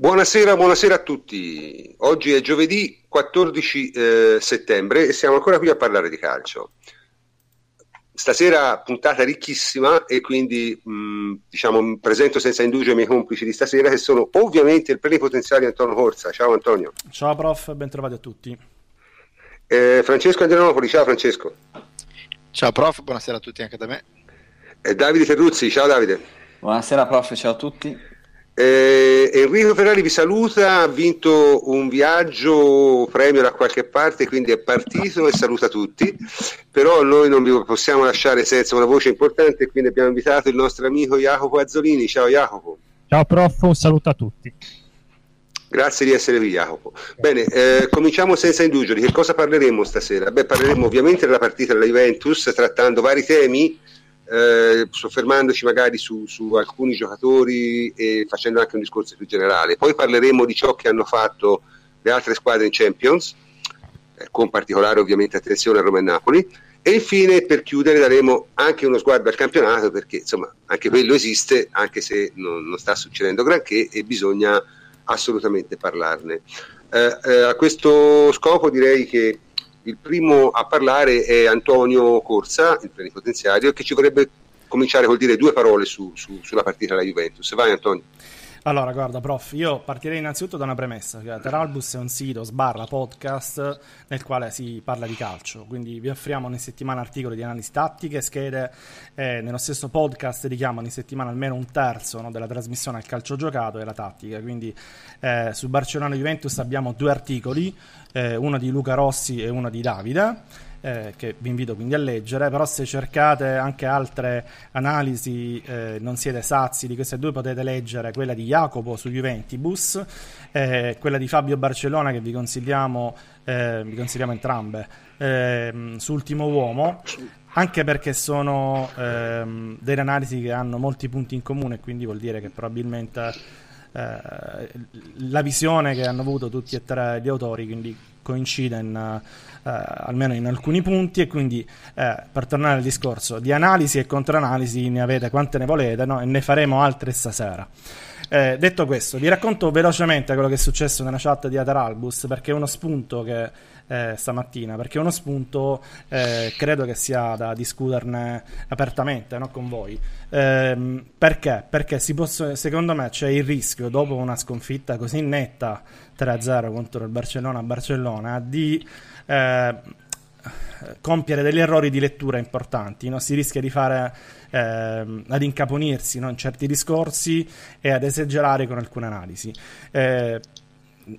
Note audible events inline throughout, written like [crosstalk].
Buonasera, buonasera a tutti. Oggi è giovedì 14 eh, settembre e siamo ancora qui a parlare di calcio. Stasera puntata ricchissima e quindi mh, diciamo, presento senza indugio i miei complici di stasera che sono ovviamente il plenipotenziario Antonio Corsa. Ciao Antonio. Ciao prof, ben trovati a tutti. Eh, Francesco Andrianopoli, ciao Francesco. Ciao prof, buonasera a tutti anche da me. Eh, Davide Ferruzzi, ciao Davide. Buonasera prof, ciao a tutti. Eh, Enrico Ferrari vi saluta, ha vinto un viaggio premio da qualche parte, quindi è partito e saluta tutti, però noi non vi possiamo lasciare senza una voce importante, quindi abbiamo invitato il nostro amico Jacopo Azzolini. Ciao Jacopo. Ciao prof, un saluto a tutti. Grazie di essere qui Jacopo. Bene, eh, cominciamo senza indugio. Di che cosa parleremo stasera? Beh, parleremo ovviamente della partita della Juventus, trattando vari temi eh, soffermandoci magari su, su, alcuni giocatori e facendo anche un discorso più generale. Poi parleremo di ciò che hanno fatto le altre squadre in Champions, eh, con particolare ovviamente attenzione a Roma e Napoli. E infine per chiudere daremo anche uno sguardo al campionato perché insomma anche quello esiste anche se non, non sta succedendo granché e bisogna assolutamente parlarne. Eh, eh a questo scopo direi che il primo a parlare è Antonio Corsa, il plenipotenziario, che ci vorrebbe cominciare col dire due parole su, su, sulla partita della Juventus. Vai Antonio. Allora, guarda, prof, io partirei innanzitutto da una premessa, che Teralbus è un sito sbarra podcast nel quale si parla di calcio, quindi vi offriamo ogni settimana articoli di analisi tattiche, schede, e nello stesso podcast dedichiamo ogni settimana almeno un terzo no, della trasmissione al calcio giocato e alla tattica, quindi eh, su Barcellona Juventus abbiamo due articoli, eh, uno di Luca Rossi e uno di Davide eh, che vi invito quindi a leggere, però se cercate anche altre analisi eh, non siete sazi di queste due potete leggere quella di Jacopo su Juventibus, eh, quella di Fabio Barcellona che vi consigliamo, eh, vi consigliamo entrambe, eh, su Ultimo Uomo, anche perché sono ehm, delle analisi che hanno molti punti in comune, quindi vuol dire che probabilmente eh, la visione che hanno avuto tutti e tre gli autori quindi coincide in almeno in alcuni punti, e quindi eh, per tornare al discorso di analisi e controanalisi ne avete quante ne volete no? e ne faremo altre stasera. Eh, detto questo, vi racconto velocemente quello che è successo nella chat di Ateralbus perché è uno spunto che eh, stamattina, perché è uno spunto eh, credo che sia da discuterne apertamente no, con voi. Eh, perché? Perché posso, secondo me c'è il rischio, dopo una sconfitta così netta 3-0 contro il Barcellona a Barcellona, di eh, compiere degli errori di lettura importanti, no? si rischia di fare eh, ad incaponirsi no? in certi discorsi e ad esagerare con alcune analisi. Eh,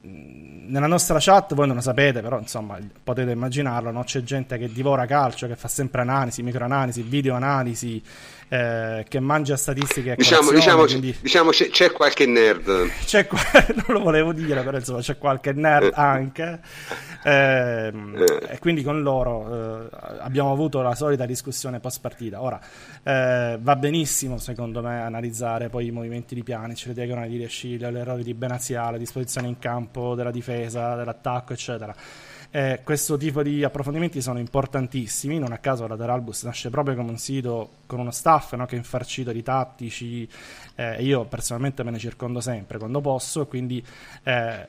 nella nostra chat, voi non lo sapete, però insomma potete immaginarlo, no? c'è gente che divora calcio, che fa sempre analisi, microanalisi, videoanalisi, eh, che mangia statistiche. Diciamo, diciamo, quindi... diciamo c'è, c'è, qualche nerd. [laughs] C'è, [laughs] non lo volevo dire, però insomma c'è qualche nerd eh. anche. Eh, e quindi con loro eh, abbiamo avuto la solita discussione post partita. Ora eh, va benissimo, secondo me, analizzare poi i movimenti di Pjanic, le diagonali di Rescilio, gli errori di Benaziale, la disposizione in campo della difesa, dell'attacco, eccetera. Eh, questo tipo di approfondimenti sono importantissimi, non a caso la Teralbus nasce proprio come un sito con uno staff no, che è infarcito di tattici, eh, io personalmente me ne circondo sempre quando posso, quindi eh,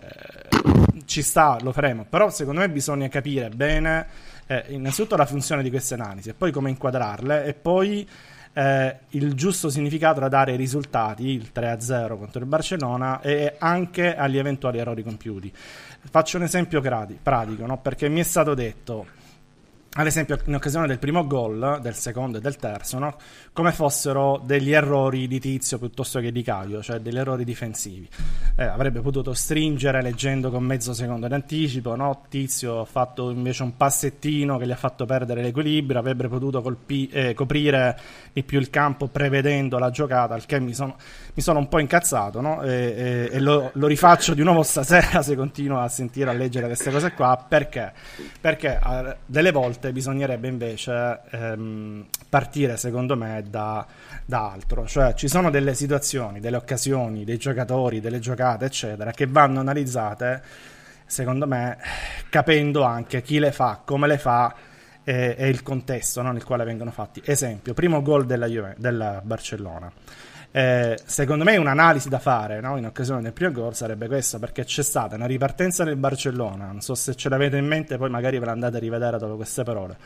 ci sta, lo faremo, però secondo me bisogna capire bene eh, innanzitutto la funzione di queste analisi e poi come inquadrarle e poi eh, il giusto significato da dare ai risultati, il 3-0 contro il Barcellona e anche agli eventuali errori compiuti. Faccio un esempio pratico, no? perché mi è stato detto ad esempio in occasione del primo gol, del secondo e del terzo, no? come fossero degli errori di Tizio piuttosto che di Caio, cioè degli errori difensivi. Eh, avrebbe potuto stringere leggendo con mezzo secondo di anticipo, no? Tizio ha fatto invece un passettino che gli ha fatto perdere l'equilibrio, avrebbe potuto colpi- eh, coprire di più il campo prevedendo la giocata, al che mi sono, mi sono un po' incazzato no? e, e, e lo, lo, rifaccio di nuovo stasera se continuo a sentire a leggere queste cose qua, perché? Perché eh, delle volte volte bisognerebbe invece ehm, partire, secondo me, da, da, altro. Cioè, ci sono delle situazioni, delle occasioni, dei giocatori, delle giocate, eccetera, che vanno analizzate, secondo me, capendo anche chi le fa, come le fa e, e il contesto no, nel quale vengono fatti. Esempio, primo gol della, Juve, della Barcellona. Eh, secondo me un'analisi da fare no? in occasione del primo gol sarebbe questa perché c'è stata una ripartenza nel Barcellona non so se ce l'avete in mente poi magari ve la andate a rivedere dopo queste parole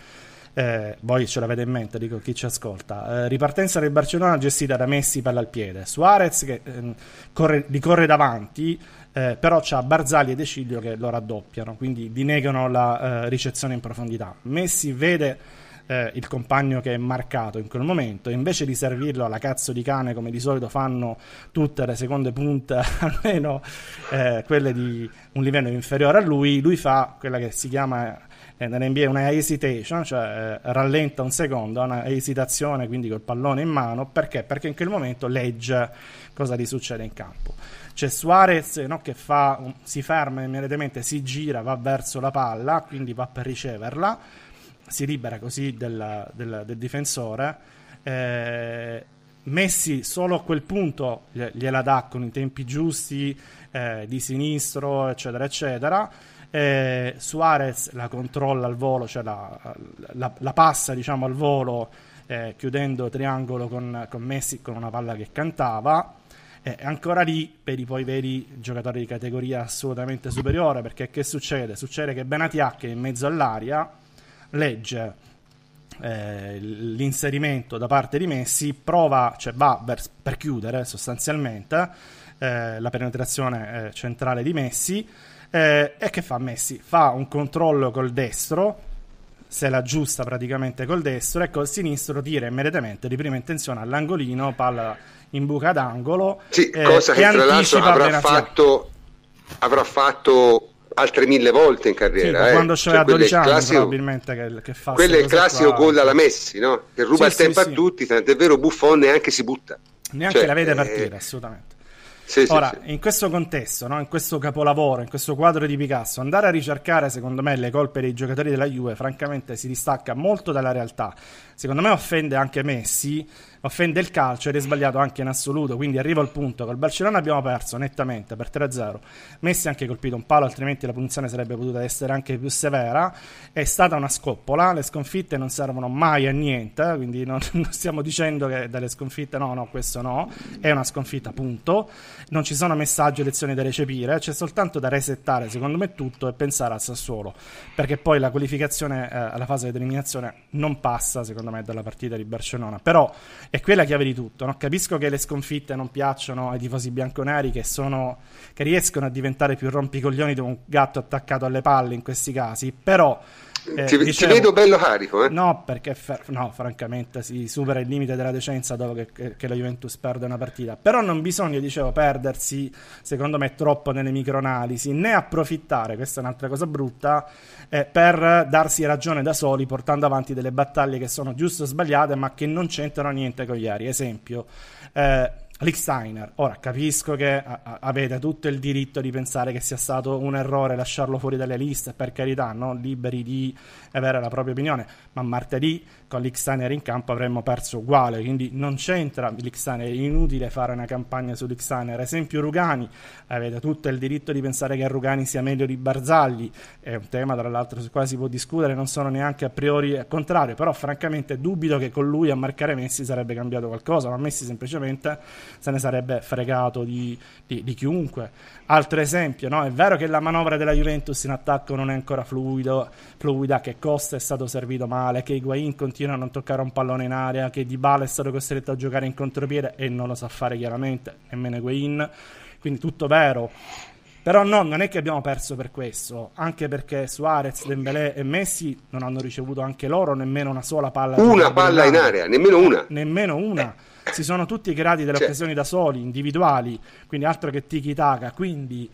eh, voi ce l'avete in mente, dico chi ci ascolta. Eh, ripartenza del Barcellona gestita da Messi palla al piede. Suarez che eh, corre, li corre davanti, eh, però c'ha Barzali e De Ciglio che lo raddoppiano, quindi dinegano la eh, ricezione in profondità. Messi vede eh, il compagno che è marcato in quel momento, invece di servirlo alla cazzo di cane come di solito fanno tutte le seconde punte, [laughs] almeno eh, quelle di un livello inferiore a lui, lui fa quella che si chiama eh, nell'NBA una hesitation, cioè eh, rallenta un secondo, una esitazione quindi col pallone in mano, perché? Perché in quel momento legge cosa gli succede in campo. C'è Suarez no, che fa, si ferma immediatamente, si gira, va verso la palla, quindi va per riceverla, si libera così del, del, del difensore. Eh, Messi solo a quel punto gliela dà con i tempi giusti eh, di sinistro, eccetera, eccetera eh, Suarez la controlla al volo, cioè la, la, la passa diciamo, al volo eh, chiudendo triangolo con, con, Messi con una palla che cantava. Eh, ancora lì per i poi veri giocatori di categoria assolutamente superiore perché che succede? Succede che Benatia che è in mezzo all'aria legge eh, l'inserimento da parte di Messi, prova, cioè va per, per chiudere sostanzialmente eh, la penetrazione eh, centrale di Messi eh, e che fa Messi? Fa un controllo col destro, se la giusta praticamente col destro, e col sinistro tira immediatamente di prima intenzione all'angolino, palla in buca d'angolo. Sì, eh, cosa che, che tra l'altro avrà fatto, avrà fatto altre mille volte in carriera. Sì, eh. quando c'era cioè, 12 anni classico, probabilmente che, che fa quello è il classico qua. gol alla Messi, no? che ruba sì, il tempo sì, a tutti, tant'è vero Buffon neanche si butta. Neanche cioè, la vede partire, eh, assolutamente. Sì, Ora, sì, sì. in questo contesto, no? in questo capolavoro, in questo quadro di Picasso, andare a ricercare, secondo me, le colpe dei giocatori della Juve, francamente, si distacca molto dalla realtà. Secondo me offende anche Messi, offende il calcio ed è sbagliato anche in assoluto. Quindi arrivo al punto il Barcellona abbiamo perso nettamente per 3-0. Messi ha anche colpito un palo, altrimenti la punizione sarebbe potuta essere anche più severa. È stata una scoppola. Le sconfitte non servono mai a niente. Quindi non, [laughs] non stiamo dicendo che dalle sconfitte no, no, questo no. È una sconfitta, punto. Non ci sono messaggi e lezioni da recepire. C'è soltanto da resettare, secondo me, tutto e pensare al Sassuolo. Perché poi la qualificazione eh, alla fase di eliminazione non passa, secondo me, dalla partita di Barcellona. Però è quella la chiave di tutto. No? Capisco che le sconfitte non piacciono ai tifosi bianconeri che, sono, che riescono a diventare più rompicoglioni di un gatto attaccato alle palle in questi casi, però eh, ti, dicevo, ti, vedo bello carico, eh? No, perché no, francamente si supera il limite della decenza dopo che, che, che, la Juventus perde una partita. Però non bisogna, dicevo, perdersi, secondo me, troppo nelle microanalisi, né approfittare, questa è un'altra cosa brutta, eh, per darsi ragione da soli, portando avanti delle battaglie che sono giuste o sbagliate, ma che non c'entrano niente con ieri. Esempio, eh, Licksteiner, ora capisco che a- avete tutto il diritto di pensare che sia stato un errore lasciarlo fuori dalle liste, per carità, no? liberi di avere la propria opinione, ma martedì con l'Xtainer in campo avremmo perso uguale, quindi non c'entra l'Xtainer, è inutile fare una campagna su l'Xtainer. Esempio Rugani, avete tutto il diritto di pensare che Rugani sia meglio di Barzagli, è un tema tra l'altro su cui si può discutere, non sono neanche a priori contrario, però francamente dubito che con lui a marcare Messi sarebbe cambiato qualcosa, ma Messi semplicemente se ne sarebbe fregato di, di, di chiunque. Altro esempio, no? è vero che la manovra della Juventus in attacco non è ancora fluido, fluida, che Costa è stato servito male, che Higuain continua a non toccare un pallone in area, che Dybala è stato costretto a giocare in contropiede e non lo sa fare chiaramente, nemmeno Higuain, quindi tutto vero. Però no, non è che abbiamo perso per questo, anche perché Suarez, Dembélé e Messi non hanno ricevuto anche loro nemmeno una sola palla. Una palla in area, nemmeno una. Nemmeno una. Eh si sono tutti creati delle cioè. occasioni da soli, individuali, quindi altro che tiki-taka. Quindi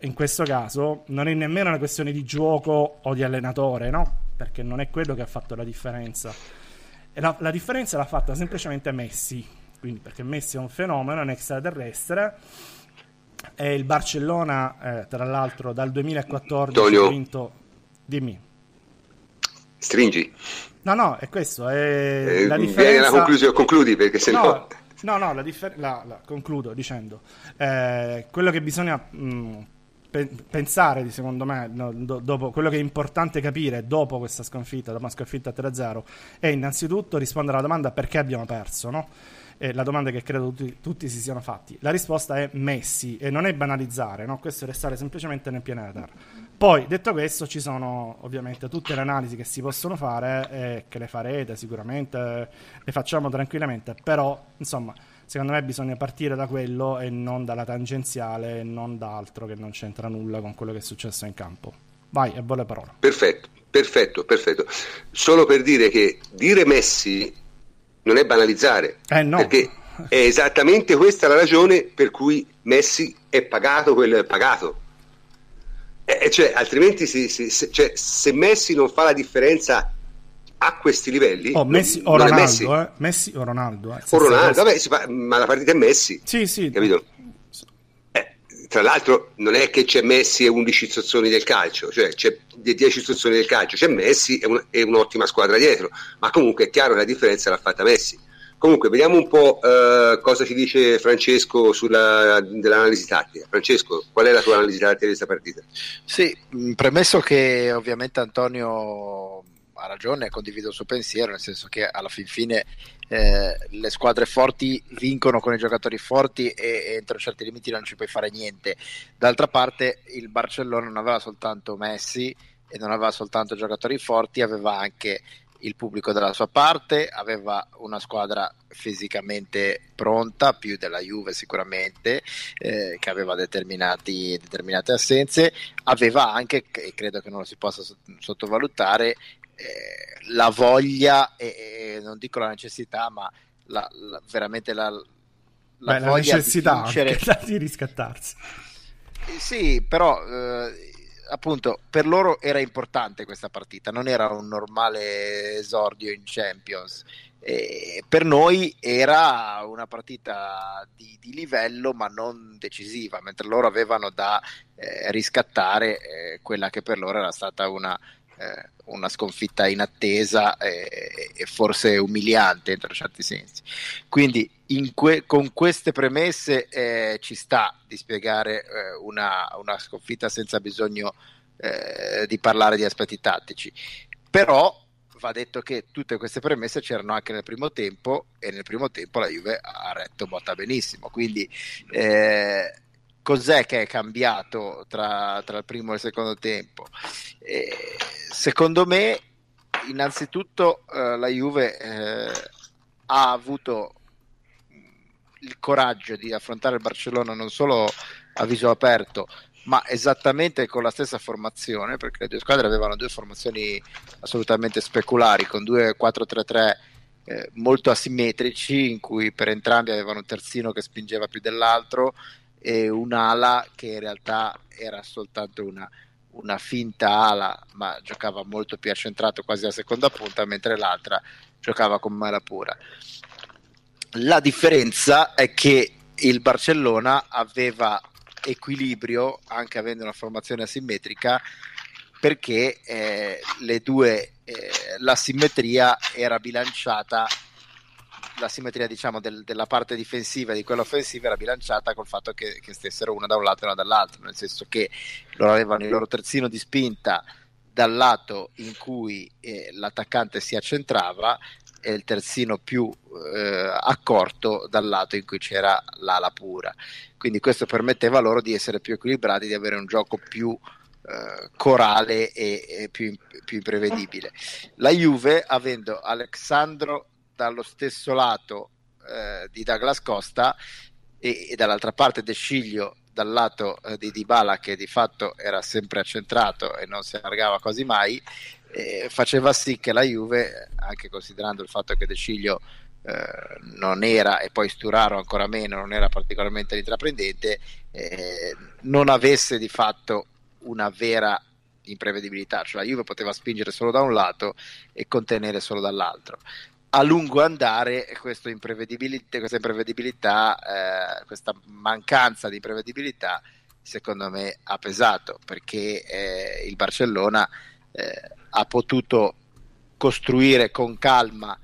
in questo caso non è nemmeno una questione di gioco o di allenatore, no? Perché non è quello che ha fatto la differenza. La, la, differenza l'ha fatta semplicemente Messi, quindi perché Messi è un fenomeno, è un extraterrestre. E il Barcellona, eh, tra l'altro, dal 2014 Antonio, ha vinto. Dimmi. Stringi. No, no, è questo. È eh, la differenza... la conclusione, concludi perché se no... no... No, no, la differ- la, la, concludo dicendo eh, quello che bisogna mh, pe- pensare, secondo me, no, do- quello che è importante capire dopo questa sconfitta, dopo una sconfitta 3-0, è innanzitutto rispondere alla domanda perché abbiamo perso, no? la domanda che credo tutti, tutti, si siano fatti. La risposta è Messi e non è banalizzare, no? questo è restare semplicemente nel pianeta Terra. Poi, detto questo, ci sono ovviamente tutte le analisi che si possono fare e che le farete sicuramente, le facciamo tranquillamente, però insomma, secondo me bisogna partire da quello e non dalla tangenziale e non da altro che non c'entra nulla con quello che è successo in campo. Vai, e buone parole. Perfetto, perfetto, perfetto. Solo per dire che dire Messi non è banalizzare, eh no. perché è esattamente questa la ragione per cui Messi è pagato quello che è pagato eh, eh, cioè, altrimenti si, si, se, cioè, se Messi non fa la differenza a questi livelli oh, Messi, o Ronaldo, Messi. Eh? Messi o Ronaldo, eh, o Ronaldo vabbè, fa, ma la partita è Messi sì, sì. capito? Eh, tra l'altro non è che c'è Messi e 11 istruzioni del calcio cioè c'è 10 istruzioni del calcio c'è Messi e, un, e un'ottima squadra dietro ma comunque è chiaro che la differenza l'ha fatta Messi Comunque, vediamo un po' eh, cosa ci dice Francesco sull'analisi tattica. Francesco, qual è la tua analisi tattica di questa partita? Sì, premesso che ovviamente Antonio ha ragione, condivido il suo pensiero, nel senso che alla fin fine eh, le squadre forti vincono con i giocatori forti e, e, entro certi limiti non ci puoi fare niente. D'altra parte il Barcellona non aveva soltanto Messi e non aveva soltanto giocatori forti, aveva anche il pubblico dalla sua parte, aveva una squadra fisicamente pronta, più della Juve sicuramente, eh, che aveva determinate assenze, aveva anche, e credo che non lo si possa sottovalutare, eh, la voglia, e, e, non dico la necessità, ma la, la, veramente la, la, Beh, la necessità di, [laughs] di riscattarsi. Sì, però... Eh, appunto per loro era importante questa partita, non era un normale esordio in Champions. E per noi era una partita di, di, livello ma non decisiva, mentre loro avevano da eh, riscattare eh, quella che per loro era stata una, eh, una sconfitta inattesa e forse umiliante in certi sensi. Quindi que- con queste premesse eh, ci sta di spiegare eh, una, una, sconfitta senza bisogno eh, di parlare di aspetti tattici. Però va detto che tutte queste premesse c'erano anche nel primo tempo e nel primo tempo la Juve ha retto botta benissimo. Quindi eh, cos'è che è cambiato tra, tra, il primo e il secondo tempo? Eh, secondo me, innanzitutto eh, la Juve eh, ha avuto il coraggio di affrontare il Barcellona non solo a viso aperto, ma esattamente con la stessa formazione, perché le due squadre avevano due formazioni assolutamente speculari, con due 4-3-3 eh, molto asimmetrici, in cui per entrambi avevano un terzino che spingeva più dell'altro e un'ala che in realtà era soltanto una, una finta ala, ma giocava molto più accentrato, quasi a seconda punta, mentre l'altra giocava con mala pura. La differenza è che il Barcellona aveva equilibrio anche avendo una formazione asimmetrica perché eh, le due eh, la simmetria era bilanciata la simmetria diciamo del, della parte difensiva e di quella offensiva era bilanciata col fatto che, che, stessero una da un lato e una dall'altro nel senso che loro avevano il loro terzino di spinta dal lato in cui eh, l'attaccante si accentrava e il terzino più eh, accorto dal lato in cui c'era l'ala pura. Quindi questo permetteva loro di essere più equilibrati, di avere un gioco più eh, corale e, e più, più, imprevedibile. La Juve, avendo Alexandro dallo stesso lato eh, di Douglas Costa e, e, dall'altra parte De Sciglio dal lato eh, di Dybala che di fatto era sempre accentrato e non si allargava quasi mai, eh, faceva sì che la Juve, anche considerando il fatto che De Ciglio eh, non era, e poi Sturaro ancora meno, non era particolarmente intraprendente, eh, non avesse di fatto una vera imprevedibilità, cioè la Juve poteva spingere solo da un lato e contenere solo dall'altro. A lungo andare questa imprevedibilità, questa, imprevedibilità eh, questa mancanza di imprevedibilità, secondo me ha pesato perché eh, il Barcellona eh, ha potuto costruire con calma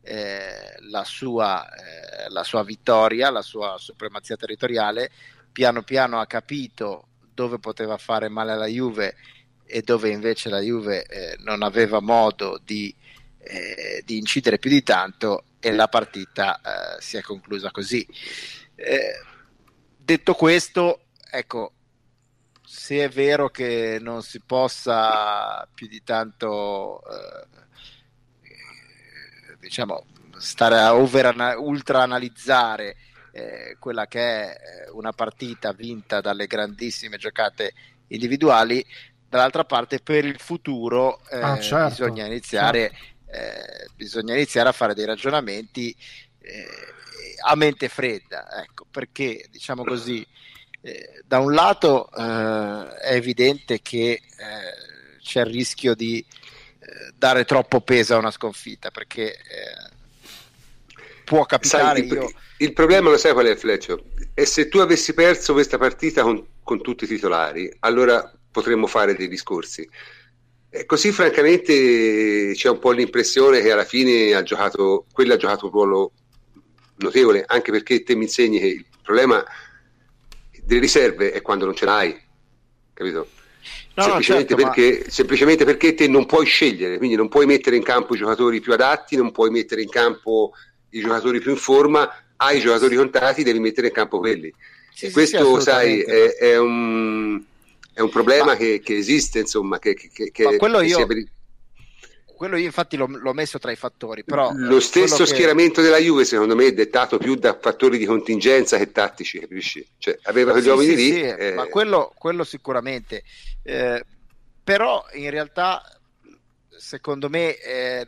eh, la, sua, eh, la sua vittoria, la sua supremazia territoriale, piano piano ha capito dove poteva fare male alla Juve e dove invece la Juve eh, non aveva modo di, eh, di, incidere più di tanto e la partita eh, si è conclusa così. Eh, detto questo, ecco, se è vero che non si possa più di tanto eh, diciamo stare a over, ultra analizzare eh, quella che è eh, una partita vinta dalle grandissime giocate individuali dall'altra parte per il futuro eh, ah, certo, bisogna, iniziare, certo. Eh, bisogna iniziare a fare dei ragionamenti eh, a mente fredda ecco perché diciamo così eh, da un lato eh, è evidente che eh, c'è il rischio di dare troppo peso a una sconfitta perché può capitare sai, il, il, problema lo sai qual è Fleccio? E se tu avessi perso questa partita con, con tutti i titolari allora potremmo fare dei discorsi. E così francamente c'è un po' l'impressione che alla fine ha giocato, quello ha giocato un ruolo notevole, anche perché te mi insegni che il problema delle riserve è quando non ce l'hai, capito? No, semplicemente, no, certo, perché, ma... semplicemente, perché, te non puoi scegliere, quindi non puoi mettere in campo i giocatori più adatti, non puoi mettere in campo i giocatori più in forma, hai i giocatori contati, devi mettere in campo quelli. Sì, sì, questo, sì, sai, è, è un è un problema ma, che, che, esiste, insomma, che, che, che quello io, per... quello io infatti l'ho, l'ho, messo tra i fattori, però... Lo stesso schieramento della Juve secondo me è dettato più da fattori di contingenza che tattici, capisci? Cioè, aveva quegli sì, uomini sì, lì... Sì, eh... Ma quello, quello sicuramente. Eh, però in realtà, secondo me... Eh,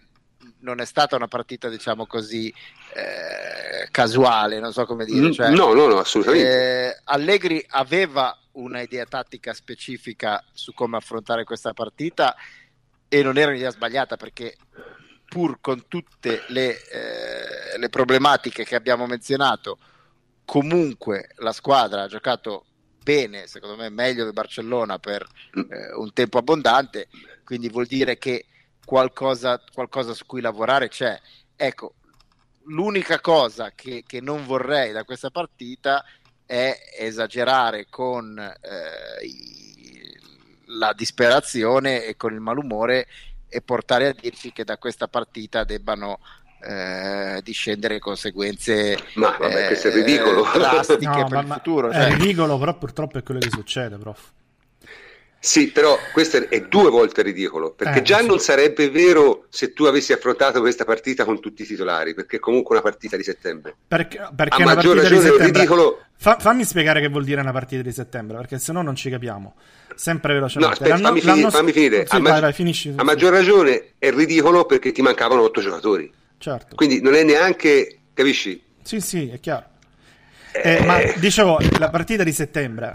non è stata una partita, diciamo così, eh, casuale, non so come dire. Mm, cioè, no, no, no, assolutamente. Eh, Allegri aveva una idea tattica specifica su come affrontare questa partita e non era un'idea sbagliata perché pur con tutte le, eh, le problematiche che abbiamo menzionato, comunque la squadra ha giocato bene, secondo me meglio del Barcellona per eh, un tempo abbondante, quindi vuol dire che qualcosa, qualcosa su cui lavorare c'è. Ecco, l'unica cosa che, che non vorrei da questa partita è esagerare con eh, i, la disperazione e con il malumore e portare a dirci che da questa partita debbano eh, discendere conseguenze ma vabbè, questo è ridicolo drastiche no, per ma, il futuro cioè. è ridicolo però purtroppo è quello che succede prof sì, però questo è due volte ridicolo, perché eh, già sì. non sarebbe vero se tu avessi affrontato questa partita con tutti i titolari, perché è comunque una partita di settembre. Perché, perché A maggior ragione settembre... ridicolo... Fa, fammi spiegare che vuol dire una partita di settembre, perché se no non ci capiamo. Sempre velocemente. No, aspetta, l'anno, fammi, finire, fammi finire. Sì, a, vai, vai, finisci, a maggior ragione è ridicolo perché ti mancavano otto giocatori. Certo. Quindi non è neanche, capisci? Sì, sì, è chiaro. Eh, ma dicevo, la partita di settembre,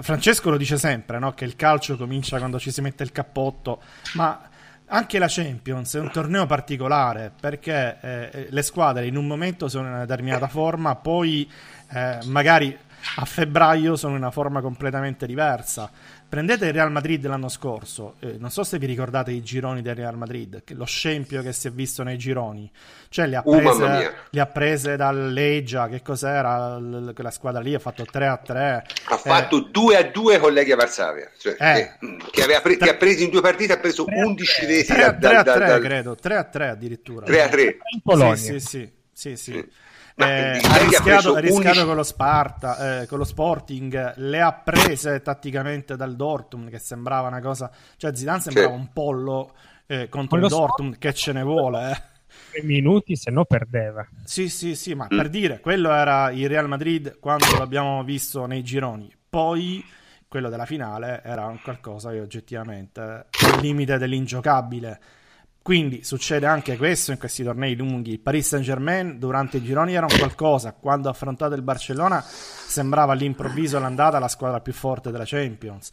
Francesco lo dice sempre, no? che il calcio comincia quando ci si mette il cappotto, ma anche la Champions è un torneo particolare perché eh, le squadre in un momento sono in una determinata forma, poi eh, magari a febbraio sono in una forma completamente diversa. Prendete il Real Madrid l'anno scorso, eh, non so se vi ricordate i gironi del Real Madrid, lo scempio che si è visto nei gironi, cioè li ha uh, prese, uh, ha prese dal Leggia, che cos'era l- quella squadra lì, ha fatto 3 a 3. Ha eh, fatto 2 a 2 con Legia Varsavia, cioè, eh, che, che, pre- che, ha preso in due partite, ha preso 11 reti 3 a 3, da, da, da, credo, 3 a 3 addirittura. 3 a 3. In Polonia. Sì, sì, sì. sì, sì. Eh, ha rischiato, ha rischiato con lo Sparta, eh, con lo Sporting, le ha prese tatticamente dal Dortmund, che sembrava una cosa, cioè Zidane sembrava sì. un pollo eh, contro il Dortmund, che ce ne vuole. Eh. Tre minuti, se no perdeva. Sì, sì, sì, ma mm. per dire, quello era il Real Madrid quando l'abbiamo visto nei gironi. Poi quello della finale era un qualcosa che oggettivamente al limite dell'ingiocabile quindi succede anche questo in questi tornei lunghi. Il Paris Saint Germain durante i gironi era un qualcosa, quando ha affrontato il Barcellona sembrava all'improvviso l'andata la squadra più forte della Champions.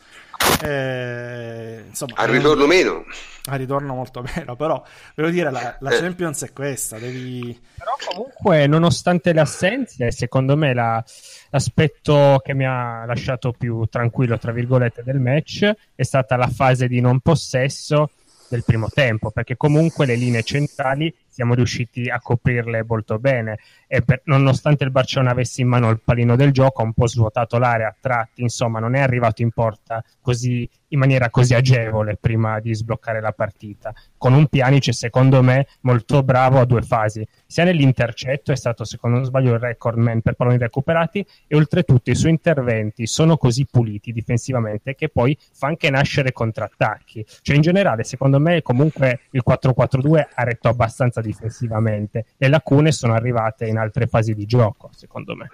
Eh, insomma, al ritorno meno. Al ritorno molto [laughs] meno, però voglio dire, la, la eh. Champions è questa. Devi... Però comunque, nonostante le assenze, secondo me la, l'aspetto che mi ha lasciato più tranquillo, tra virgolette, del match è stata la fase di non possesso del primo tempo, perché comunque le linee centrali siamo riusciti a coprirle molto bene. E per, nonostante il Barcellona avesse in mano il palino del gioco, ha un po' svuotato l'area a tratti, insomma non è arrivato in porta così in maniera così agevole prima di sbloccare la partita. Con un Pjanic, secondo me, molto bravo a due fasi. Sia nell'intercetto, è stato, se non sbaglio, il record man per palloni recuperati, e oltretutto i suoi interventi sono così puliti difensivamente che poi fa anche nascere contrattacchi. Cioè, in generale, secondo me, comunque il 4-4-2 ha retto abbastanza difensivamente. Le lacune sono arrivate in altre fasi di gioco, secondo me.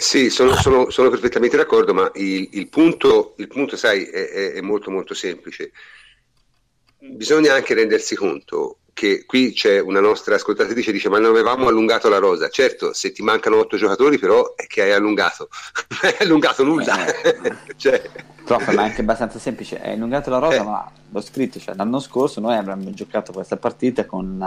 Sì, sono, sono, sono, perfettamente d'accordo, ma il, il, punto, il punto, sai, è, è, molto molto semplice. Bisogna anche rendersi conto che qui c'è una nostra ascoltatrice che dice ma non avevamo allungato la rosa. Certo, se ti mancano otto giocatori però è che hai allungato. [laughs] hai allungato nulla. Eh, [laughs] cioè... Prof, ma è anche abbastanza semplice. Hai allungato la rosa, eh. ma l'ho scritto, cioè l'anno scorso noi avremmo giocato questa partita con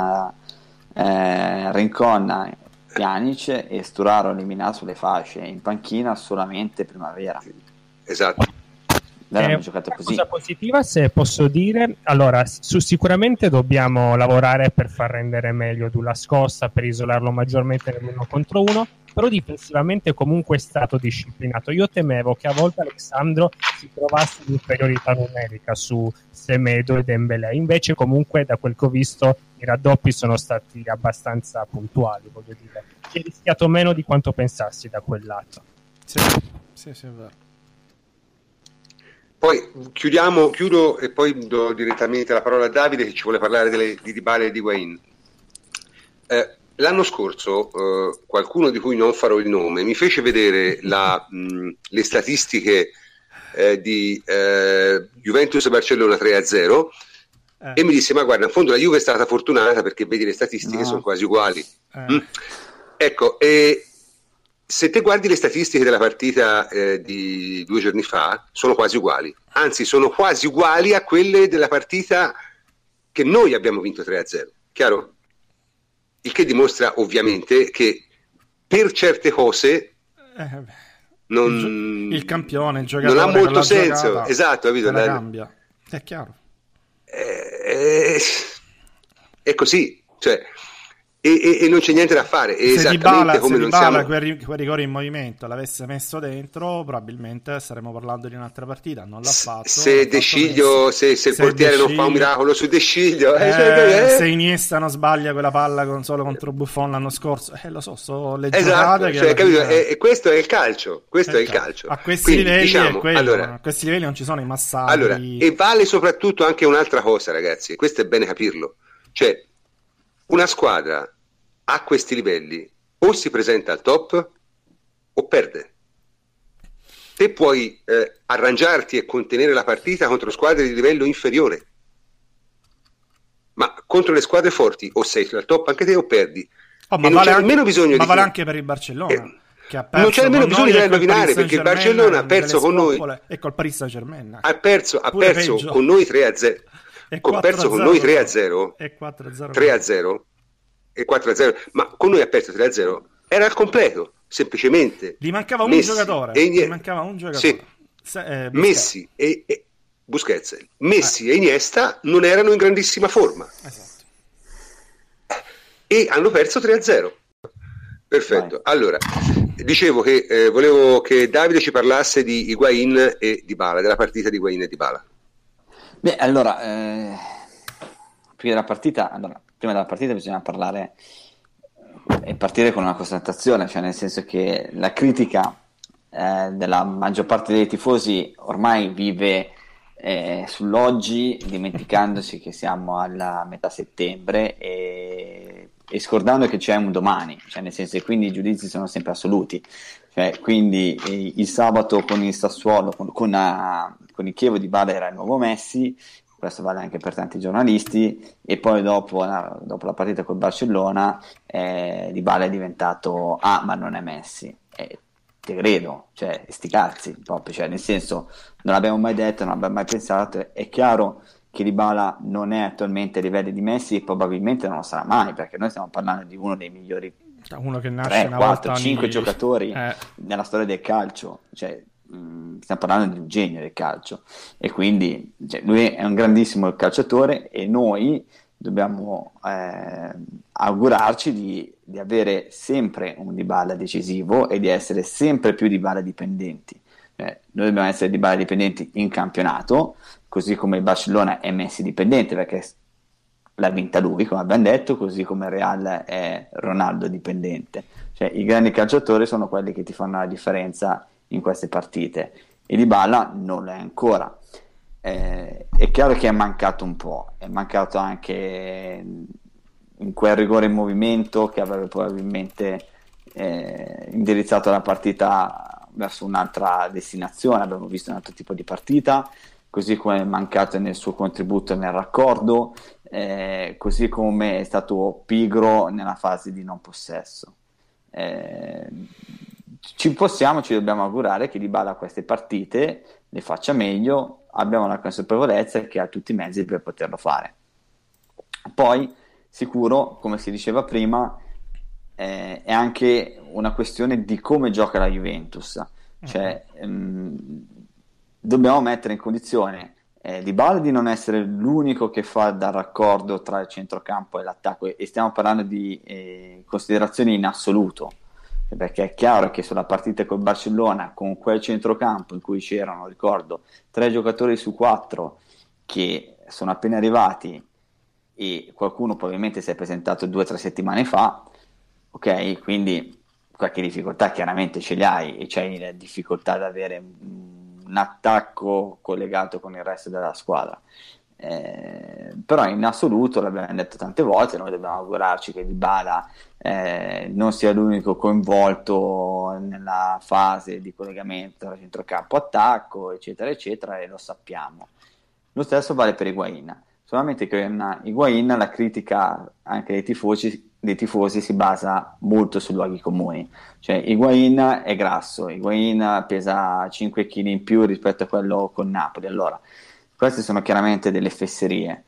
eh, Rincon Pjanic e Sturaro eliminato sulle fasce in panchina solamente primavera. Esatto. È una cosa positiva, se posso dire. Allora, su, sicuramente dobbiamo lavorare per far rendere meglio Dula Scossa, per isolarlo maggiormente nell'uno contro uno, però difensivamente comunque è stato disciplinato. Io temevo che a volte Alessandro si trovasse in inferiorità numerica su Semedo e Dembélé, invece comunque da quel che ho visto i raddoppi sono stati abbastanza puntuali, voglio dire. Si è rischiato meno di quanto pensassi da quel lato. Sì, sì, sì, è vero. Poi chiudiamo, chiudo e poi do direttamente la parola a Davide che ci vuole parlare delle, di Dybala e di Wayne. Eh, l'anno scorso eh, qualcuno di cui non farò il nome mi fece vedere la, mh, le statistiche eh, di eh, Juventus Barcellona 3-0 eh. e mi disse ma guarda in fondo la Juve è stata fortunata perché vedi le statistiche no. sono quasi uguali eh. mm. ecco e se te guardi le statistiche della partita eh, di due giorni fa sono quasi uguali anzi sono quasi uguali a quelle della partita che noi abbiamo vinto 3-0 chiaro? Il che dimostra ovviamente che per certe cose eh, non, il, campione, il giocatore non ha molto senso, giocata, esatto, capito? La cambia, è chiaro. È, è, è così, cioè e, e, e, non c'è niente da fare. È se Dybala, come se non Dybala siamo... quel, quel, rigore in movimento l'avesse messo dentro, probabilmente saremmo parlando di un'altra partita. Non l'ha fatto. Se De Sciglio, se, se, il portiere non fa un miracolo su De Sciglio, eh, cioè, eh, se Iniesta non sbaglia quella palla con, solo contro Buffon l'anno scorso, eh, lo so, so le esatto, cioè, capito? E, e, questo è il calcio. Questo è, il calcio. A questi Quindi, livelli, diciamo, quello, allora, a questi livelli non ci sono i massaggi. Allora, e vale soprattutto anche un'altra cosa, ragazzi. Questo è bene capirlo. Cioè, una squadra a questi livelli o si presenta al top o perde. Te puoi eh, arrangiarti e contenere la partita contro squadre di livello inferiore, ma contro le squadre forti o sei al top anche te o perdi. Oh, ma vale, anche, bisogno ma vale anche per il Barcellona. Eh, non c'è nemmeno bisogno di indovinare perché il Barcellona ha perso con noi e col Paris Saint Germain ha perso, ha perso con noi 3 a 0 ha perso con noi 3 a 0 3 a 0 e 4-0, ma con noi ha perso 3-0, era al completo, semplicemente. Gli mancava un Messi giocatore. E Gli mancava un giocatore. Sì. Se, eh, Messi e, e Busquets, Messi eh. e Iniesta non erano in grandissima forma. Esatto. E hanno perso 3-0. Perfetto. Vai. Allora, dicevo che eh, volevo che Davide ci parlasse di Higuain e di Bala, della partita di Higuain e di Bala. Beh, allora, eh, prima della partita, allora, prima della partita bisogna parlare e partire con una constatazione, cioè nel senso che la critica eh, della maggior parte dei tifosi ormai vive eh, sull'oggi, dimenticandosi che siamo alla metà settembre e, e, scordando che c'è un domani, cioè nel senso che quindi i giudizi sono sempre assoluti. Cioè, quindi eh, il sabato con il Sassuolo, con, con, a, con il Chievo di Bada era il nuovo Messi, questo vale anche per tanti giornalisti, e poi dopo, dopo la partita col Barcellona eh, Di Bale è diventato ah ma non è Messi, eh, te credo, cioè sti cazzi proprio, cioè nel senso non l'abbiamo mai detto, non l'abbiamo mai pensato, è chiaro che Dybala non è attualmente ai livelli di Messi e probabilmente non lo sarà mai perché noi stiamo parlando di uno dei migliori uno che nasce 3, 4, 5 giocatori eh. nella storia del calcio cioè Mm, stiamo parlando di un genio del calcio e quindi cioè, lui è un grandissimo calciatore e noi dobbiamo eh, augurarci di, di, avere sempre un Dybala decisivo e di essere sempre più Dybala dipendenti. Eh, noi dobbiamo essere Dybala dipendenti in campionato, così come il Barcellona è Messi dipendente perché l'ha vinta lui, come abbiamo detto, così come il Real è Ronaldo dipendente. Cioè, i grandi calciatori sono quelli che ti fanno la differenza in queste partite e Di Balla non è ancora. Eh, è chiaro che è mancato un po', è mancato anche in quel rigore in movimento che avrebbe probabilmente eh, indirizzato la partita verso un'altra destinazione, abbiamo visto un altro tipo di partita, così come è mancato nel suo contributo nel raccordo, eh, così come è stato pigro nella fase di non possesso. Eh, ci possiamo, ci dobbiamo augurare che Di Bala queste partite le faccia meglio, abbiamo la consapevolezza che ha tutti i mezzi per poterlo fare. Poi, sicuro, come si diceva prima, eh, è anche una questione di come gioca la Juventus. Cioè, uh-huh. ehm, dobbiamo mettere in condizione eh, Di Bala di non essere l'unico che fa da raccordo tra il centrocampo e l'attacco e stiamo parlando di eh, considerazioni in assoluto perché è chiaro che sulla partita col Barcellona con quel centrocampo in cui c'erano, ricordo, tre giocatori su quattro che sono appena arrivati e qualcuno probabilmente si è presentato due o tre settimane fa, ok? Quindi qualche difficoltà chiaramente ce li hai e c'hai la difficoltà ad avere un attacco collegato con il resto della squadra. Eh, però in assoluto, l'abbiamo detto tante volte, noi dobbiamo augurarci che Dybala eh, non sia l'unico coinvolto nella fase di collegamento tra centrocampo attacco, eccetera, eccetera, e lo sappiamo. Lo stesso vale per Higuain, solamente che in Higuain la critica anche dei tifosi, dei tifosi si basa molto su luoghi comuni, cioè Higuain è grasso, Higuain pesa 5 kg in più rispetto a quello con Napoli, allora queste sono chiaramente delle fesserie.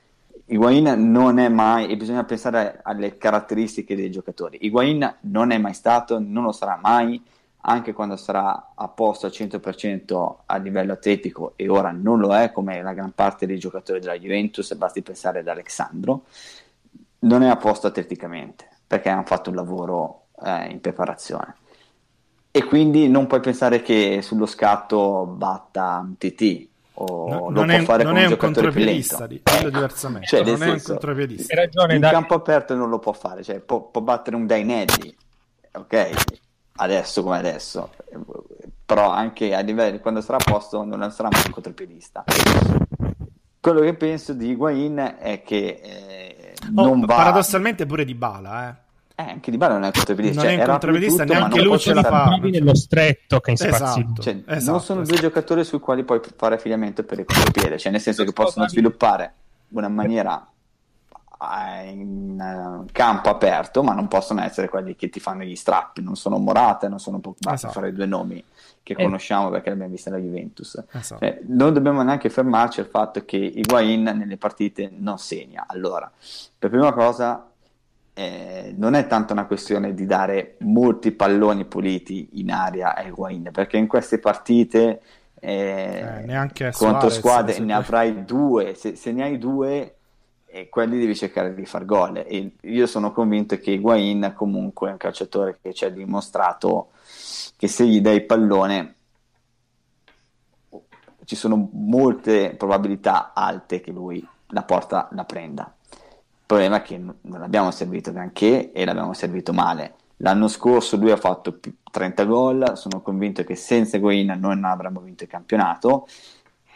Higuain non è mai, e bisogna pensare alle caratteristiche dei giocatori. Higuain non è mai stato, non lo sarà mai, anche quando sarà a posto al 100% a livello atletico, e ora non lo è, come la gran parte dei giocatori della Juventus, basti pensare ad Alexandro, non è a posto atleticamente, perché hanno fatto un lavoro eh, in preparazione. E quindi non puoi pensare che sullo scatto batta un TT, o no, non è, fare non è un contropiedista, dillo diversamente. Cioè, non è un contropiedista. Ragione, in da... campo aperto non lo può fare, cioè, può, può battere un Dainelli, ok? Adesso come adesso, però anche a livello quando sarà a posto non sarà mai un contropiedista. Quello che penso di Higuain è che eh, oh, non va... Paradossalmente pure di Bala, eh eh, anche Di Bala non è un contropiedista. Non cioè, è un contropiedista, neanche lui ce la fa. nello stretto che in esatto, cioè, esatto, non sono esatto. due giocatori sui quali puoi fare affidamento per il contropiede, cioè nel senso che possono sviluppare una maniera eh, in uh, campo aperto, ma non possono essere quelli che ti fanno gli strappi, non sono Morata, non sono Pogba, esatto. fare due nomi che eh. conosciamo perché li abbiamo visti alla Juventus. Esatto. Cioè, non dobbiamo neanche fermarci al fatto che Higuain nelle partite non segna. Allora, per prima cosa eh, non è tanto una questione di dare molti palloni puliti in aria a Higuain, perché in queste partite eh, eh, contro squadre ne avrai due, se, se, ne hai due eh, quelli devi cercare di far gol. E io sono convinto che Higuain comunque è un calciatore che ci ha dimostrato che se gli dai il pallone ci sono molte probabilità alte che lui la porta la prenda problema è che non l'abbiamo servito granché e l'abbiamo servito male. L'anno scorso lui ha fatto 30 gol, sono convinto che senza Goin non avremmo vinto il campionato.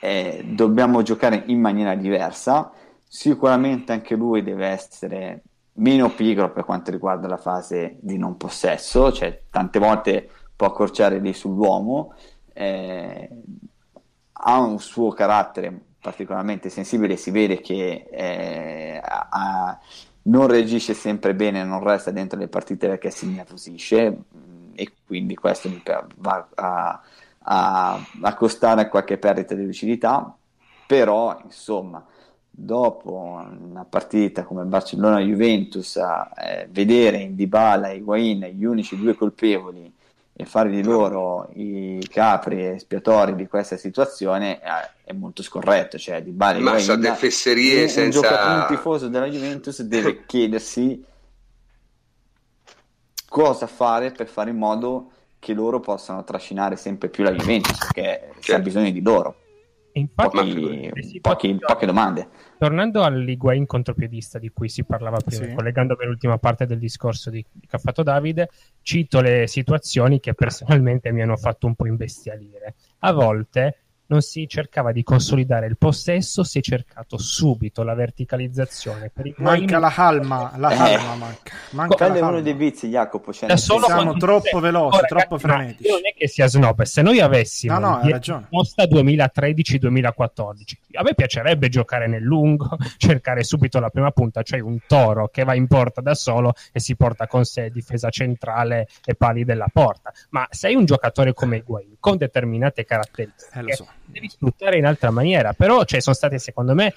Eh, dobbiamo giocare in maniera diversa. Sicuramente anche lui deve essere meno pigro per quanto riguarda la fase di non possesso, cioè tante volte può accorciare lì sull'uomo. Eh, ha un suo carattere particolarmente sensibile, si vede che eh, a, non reagisce sempre bene, non resta dentro le partite perché si nervosisce e quindi questo mi va a, a, a costare qualche perdita di lucidità, però insomma dopo una partita come Barcellona-Juventus, eh, vedere in Dybala e Higuain gli unici due colpevoli e fare di loro i capri espiatori di questa situazione è, molto scorretto. Cioè, di Bari Massa de fesserie un, senza... un, gioca- un tifoso della Juventus deve [laughs] chiedersi cosa fare per fare in modo che loro possano trascinare sempre più la Juventus perché certo. ha bisogno di loro. Infatti, pochi, pochi, poche domande. Tornando all'Higuain contropiedista di cui si parlava prima, sì. collegandomi all'ultima parte del discorso di, che ha fatto Davide, cito le situazioni che personalmente mi hanno fatto un po' imbestialire. A volte non si cercava di consolidare il possesso, si è cercato subito la verticalizzazione. Per manca la calma, la calma eh. manca. manca Quello è uno dei vizi, Jacopo. Cioè, siamo troppo veloci, Ora, troppo frenetici. Non è che sia snob, se noi avessimo no, no, posta 2013-2014, a me piacerebbe giocare nel lungo, [laughs] cercare subito la prima punta, cioè un toro che va in porta da solo e si porta con sé difesa centrale e pali della porta. Ma sei un giocatore come Higuain, con determinate caratteristiche, eh, so devi sfruttare in altra maniera. Però cioè, sono stati, secondo me,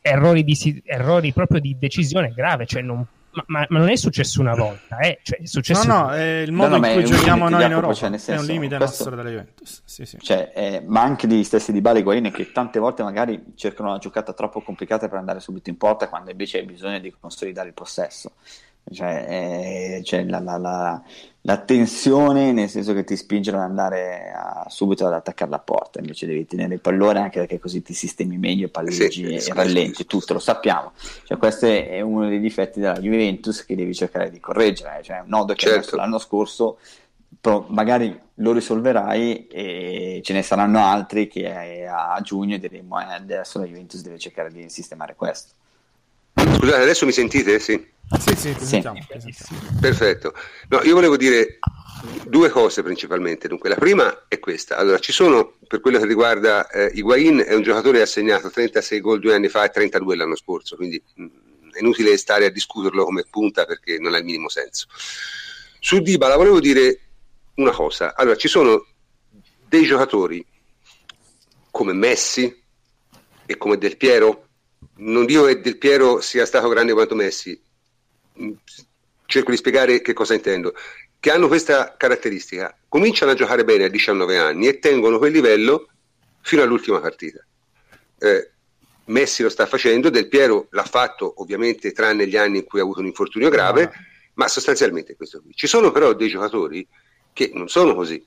errori, di, errori proprio di decisione grave. Cioè, non, ma, ma, ma, non è successo una volta, eh? cioè, è successo no, no, è il modo no, no, in cui giochiamo noi in Europa. Cioè, senso, è un limite questo, nostro della Juventus. Sì, sì. Cioè, eh, ma anche gli stessi di Bale e Guain che tante volte magari cercano una giocata troppo complicata per andare subito in porta quando invece hai bisogno di consolidare il possesso. Cioè, eh, cioè la, la, la, la, tensione nel senso che ti spingono ad andare a, subito ad attaccare la porta, invece devi tenere il pallone anche perché così ti sistemi meglio, palleggi sì, e rallenti, tutto lo sappiamo. Cioè, questo è uno dei difetti della Juventus che devi cercare di correggere, cioè un nodo che certo. l'anno scorso però magari lo risolverai e ce ne saranno altri che a giugno diremo eh, adesso la Juventus deve cercare di sistemare questo. Scusate, adesso mi sentite? Sì. Sì, sì, presentiamo, Perfetto. No, io volevo dire due cose principalmente. Dunque, la prima è questa. Allora, ci sono, per quello che riguarda eh, Higuain, è un giocatore che ha segnato 36 gol due anni fa e 32 l'anno scorso, quindi mh, mm, è inutile stare a discuterlo come punta perché non ha il minimo senso. Su Dybala volevo dire una cosa. Allora, ci sono dei giocatori come Messi e come Del Piero non dico che Del Piero sia stato grande quanto Messi, cerco di spiegare che cosa intendo, che hanno questa caratteristica, cominciano a giocare bene a 19 anni e tengono quel livello fino all'ultima partita. Eh, Messi lo sta facendo, Del Piero l'ha fatto ovviamente tranne gli anni in cui ha avuto un infortunio grave, ah. ma sostanzialmente questo qui. Ci sono però dei giocatori che non sono così.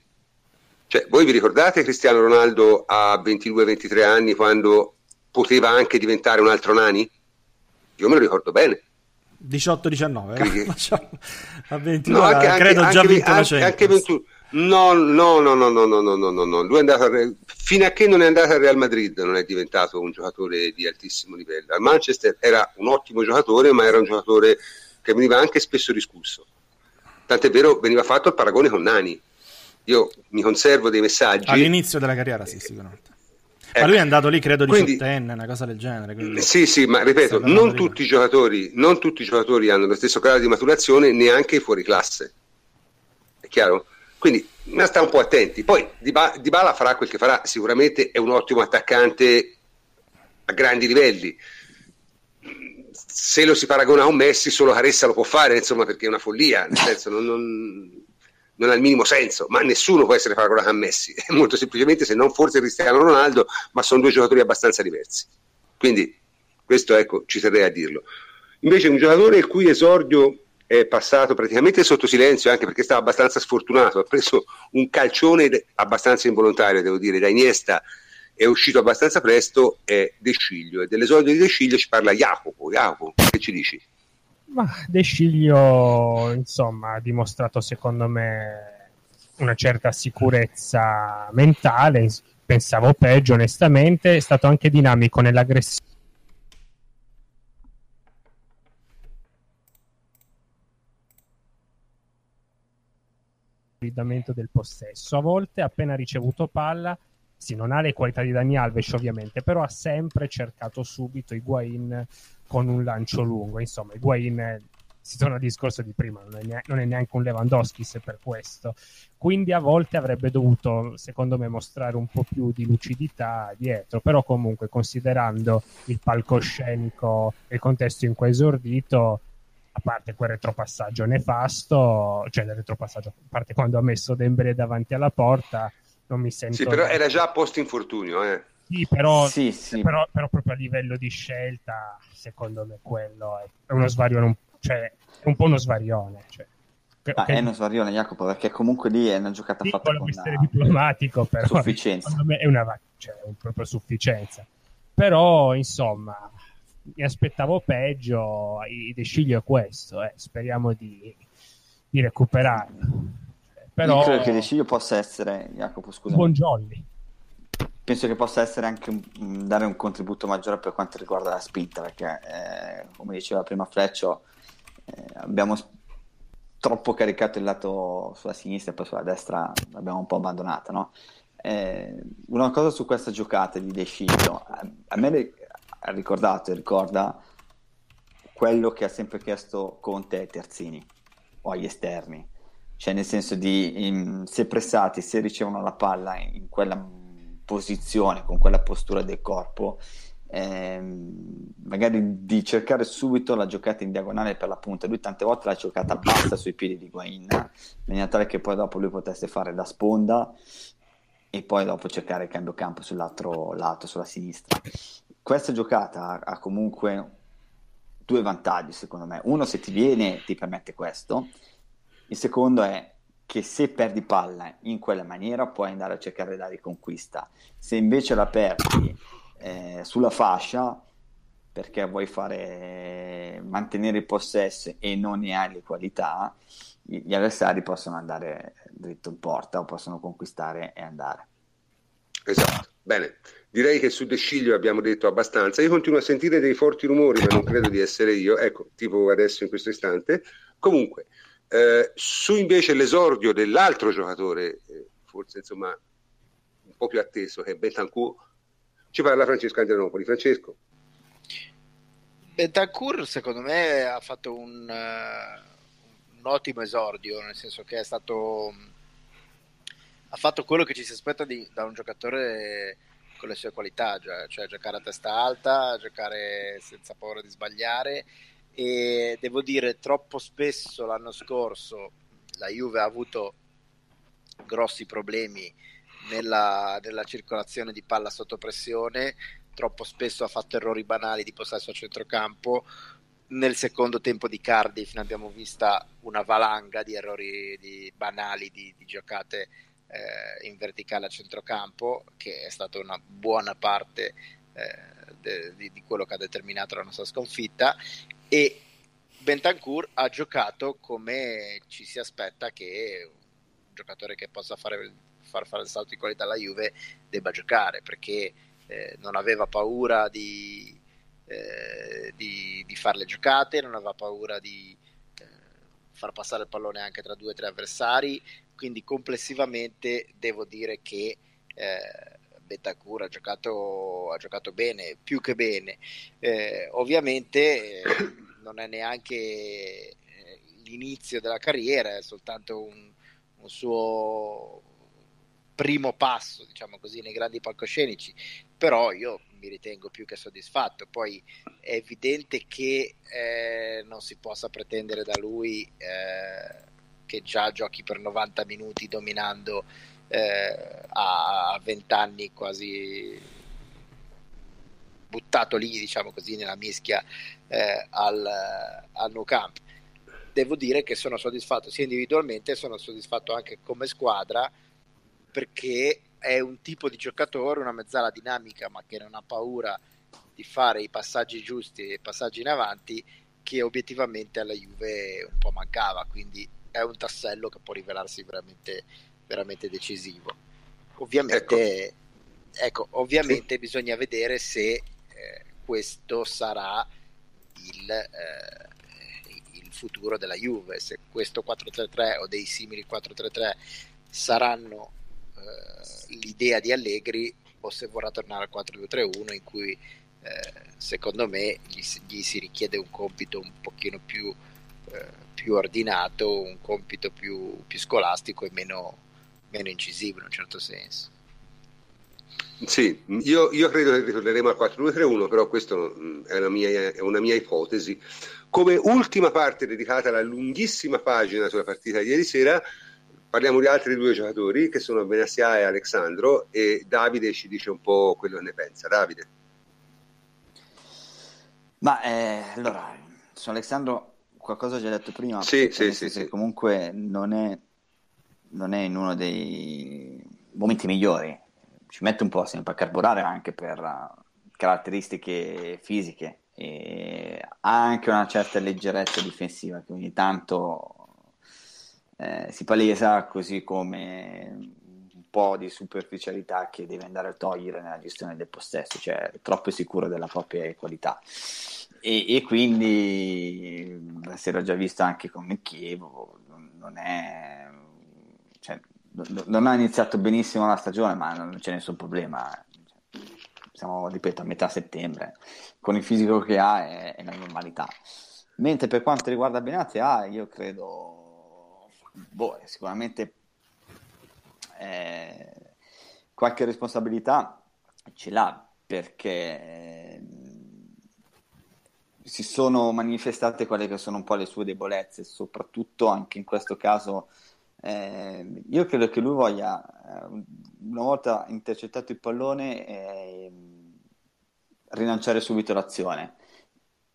Cioè, voi vi ricordate Cristiano Ronaldo a 22-23 anni quando poteva anche diventare un altro Nani? Io me lo ricordo bene. 18-19 eh? [laughs] a 22 no, anche, credo anche, già anche, vinto anche, anche 21 no no no no no no no no no no. Lui è andato a, fino a che non è andato al Real Madrid non è diventato un giocatore di altissimo livello. Al Manchester era un ottimo giocatore ma era un giocatore che veniva anche spesso discusso. Tant'è vero veniva fatto il paragone con Nani. Io mi conservo dei messaggi. All'inizio della carriera sì sicuramente ma lui è andato lì, credo, diciottenne, una cosa del genere. Quindi... Sì, sì, ma ripeto, non tutti, non tutti, i giocatori hanno lo stesso grado di maturazione, neanche fuori classe. È chiaro? Quindi ma sta un po' attenti. Poi Di Bala farà quel che farà, sicuramente è un ottimo attaccante a grandi livelli. Se lo si paragona a un Messi, solo Caressa lo può fare, insomma, perché è una follia. Nel senso, non, non non ha il minimo senso, ma nessuno può essere paragonato a Messi, [laughs] molto semplicemente se non forse Cristiano Ronaldo, ma sono due giocatori abbastanza diversi. Quindi questo ecco, ci terrei a dirlo. Invece un giocatore il cui esordio è passato praticamente sotto silenzio, anche perché stava abbastanza sfortunato, ha preso un calcione abbastanza involontario, devo dire, da Iniesta, è uscito abbastanza presto, è De Sciglio, e dell'esordio di De Sciglio ci parla Jacopo. Jacopo, che ci dici? Ma De Sciglio, insomma, ha dimostrato secondo me una certa sicurezza mentale. Pensavo peggio, onestamente. È stato anche dinamico nell'aggressione. del possesso. A volte, appena ricevuto palla, sì, non ha le qualità di Dani Alves, ovviamente, però ha sempre cercato subito Higuain con un lancio lungo. Insomma, Higuain si torna al discorso di prima, non è, neanche, non è neanche un Lewandowski se per questo. Quindi a volte avrebbe dovuto, secondo me, mostrare un po' più di lucidità dietro, però comunque considerando il palcoscenico e il contesto in cui è esordito, a parte quel retropassaggio nefasto, cioè il retropassaggio, a parte quando ha messo Dembele davanti alla porta, non mi sento... Sì, però era già a post infortunio, eh. Sì, però, sì, sì. Però, però, proprio a livello di scelta, secondo me quello è uno svarione, cioè, è un po' uno svarione. Cioè. Ah, okay. Enos Varione, Jacopo, perché comunque lì è una giocata sì, fatta con essere diplomatico, però sufficienza. secondo me è una cioè, un proprio sufficienza. Però, insomma, mi aspettavo peggio, il deciglio è questo, eh. speriamo di, di recuperarlo. Però... Io credo che il deciglio possa essere, Jacopo, scusa. Buon jolly. Penso che possa essere anche un, dare un contributo maggiore per quanto riguarda la spinta, perché eh, come diceva prima Fleccio, eh, abbiamo troppo caricato il lato sulla sinistra e poi sulla destra l'abbiamo un po' abbandonata, no? Eh, una cosa su questa giocata di De Sciglio, a me ha ricordato e ricorda quello che ha sempre chiesto Conte ai terzini o agli esterni, cioè nel senso di in, se pressati, se ricevono la palla in quella posizione, con quella postura del corpo, ehm, magari di cercare subito la giocata in diagonale per la punta. Lui tante volte l'ha giocata bassa sui piedi di Guain, in maniera tale che poi dopo lui potesse fare da sponda e poi dopo cercare il cambio campo sull'altro lato, sulla sinistra. Questa giocata ha comunque due vantaggi secondo me. Uno se ti viene ti permette questo, il secondo è che se perdi palla in quella maniera puoi andare a cercare la riconquista. Se invece la perdi eh, sulla fascia perché vuoi fare mantenere il possesso e non ne hai le qualità, gli avversari possono andare dritto in porta o possono conquistare e andare. Esatto, bene. Direi che su De Sciglio abbiamo detto abbastanza. Io continuo a sentire dei forti rumori, ma non credo di essere io. Ecco, tipo adesso in questo istante. Comunque, eh, su invece l'esordio dell'altro giocatore, eh, forse insomma un po' più atteso, che è Betancourt, ci parla Francesco Andrianopoli. Francesco. Betancourt secondo me ha fatto un, uh, un, ottimo esordio, nel senso che è stato ha fatto quello che ci si aspetta di, da un giocatore con le sue qualità, cioè, cioè giocare a testa alta, giocare senza paura di sbagliare e devo dire troppo spesso l'anno scorso la Juve ha avuto grossi problemi nella, nella, circolazione di palla sotto pressione, troppo spesso ha fatto errori banali di possesso a centrocampo. Nel secondo tempo di Cardiff ne abbiamo vista una valanga di errori di, banali di, di giocate eh, in verticale a centrocampo, che è stata una buona parte eh, de, di, di, quello che ha determinato la nostra sconfitta. E Bentancur ha giocato come ci si aspetta che un giocatore che possa fare far fare il salto di qualità alla Juve debba giocare perché eh, non aveva paura di, eh, di, di, fare le giocate, non aveva paura di eh, far passare il pallone anche tra due o tre avversari, quindi complessivamente devo dire che eh, Bentancur ha giocato, ha giocato bene, più che bene. Eh, ovviamente eh, non è neanche eh, l'inizio della carriera, è soltanto un, un suo primo passo, diciamo così, nei grandi palcoscenici, però io mi ritengo più che soddisfatto. Poi è evidente che eh, non si possa pretendere da lui eh, che già giochi per 90 minuti dominando eh, a 20 anni quasi buttato lì, diciamo così, nella mischia eh, al, al Nou Camp. Devo dire che sono soddisfatto sia individualmente, sono soddisfatto anche come squadra perché è un tipo di giocatore, una mezzala dinamica, ma che non ha paura di fare i passaggi giusti e i passaggi in avanti che obiettivamente alla Juve un po' mancava, quindi è un tassello che può rivelarsi veramente, veramente decisivo. Ovviamente, ecco. ecco ovviamente sì. bisogna vedere se eh, questo sarà il, eh, il futuro della Juve, se questo 4-3-3 o dei simili 4-3-3 saranno eh, l'idea di Allegri o se vorrà tornare al 4-2-3-1 in cui eh, secondo me gli, gli, si richiede un compito un pochino più, eh, più ordinato, un compito più, più scolastico e meno, meno, incisivo in un certo senso. Sì, io, io credo che ritorneremo al 4-2-3-1, però questa è una, mia, è una mia ipotesi. Come ultima parte dedicata alla lunghissima pagina sulla partita di ieri sera, Parliamo di altri due giocatori che sono Benassia e Alessandro e Davide ci dice un po' quello che ne pensa. Davide. Ma eh, allora, su Alessandro qualcosa già detto prima. Sì, sì, sì, sì. Comunque non è, non è in uno dei momenti migliori. Ci mette un po' sempre a carburare anche per uh, caratteristiche fisiche e ha anche una certa leggerezza difensiva che ogni tanto eh, si palesa, così come un po' di superficialità che deve andare a togliere nella gestione del possesso, cioè è troppo sicuro della propria qualità. E, e quindi si era già visto anche con Chievo, non è... Non ha iniziato benissimo la stagione, ma non c'è nessun problema. Siamo, ripeto, a metà settembre. Con il fisico che ha è, è la normalità. Mentre per quanto riguarda Benatia, io credo, boh, sicuramente eh, qualche responsabilità ce l'ha perché eh, si sono manifestate quelle che sono un po' le sue debolezze, soprattutto anche in questo caso. Eh, io credo che lui voglia, eh, una volta intercettato il pallone, eh, rilanciare subito l'azione.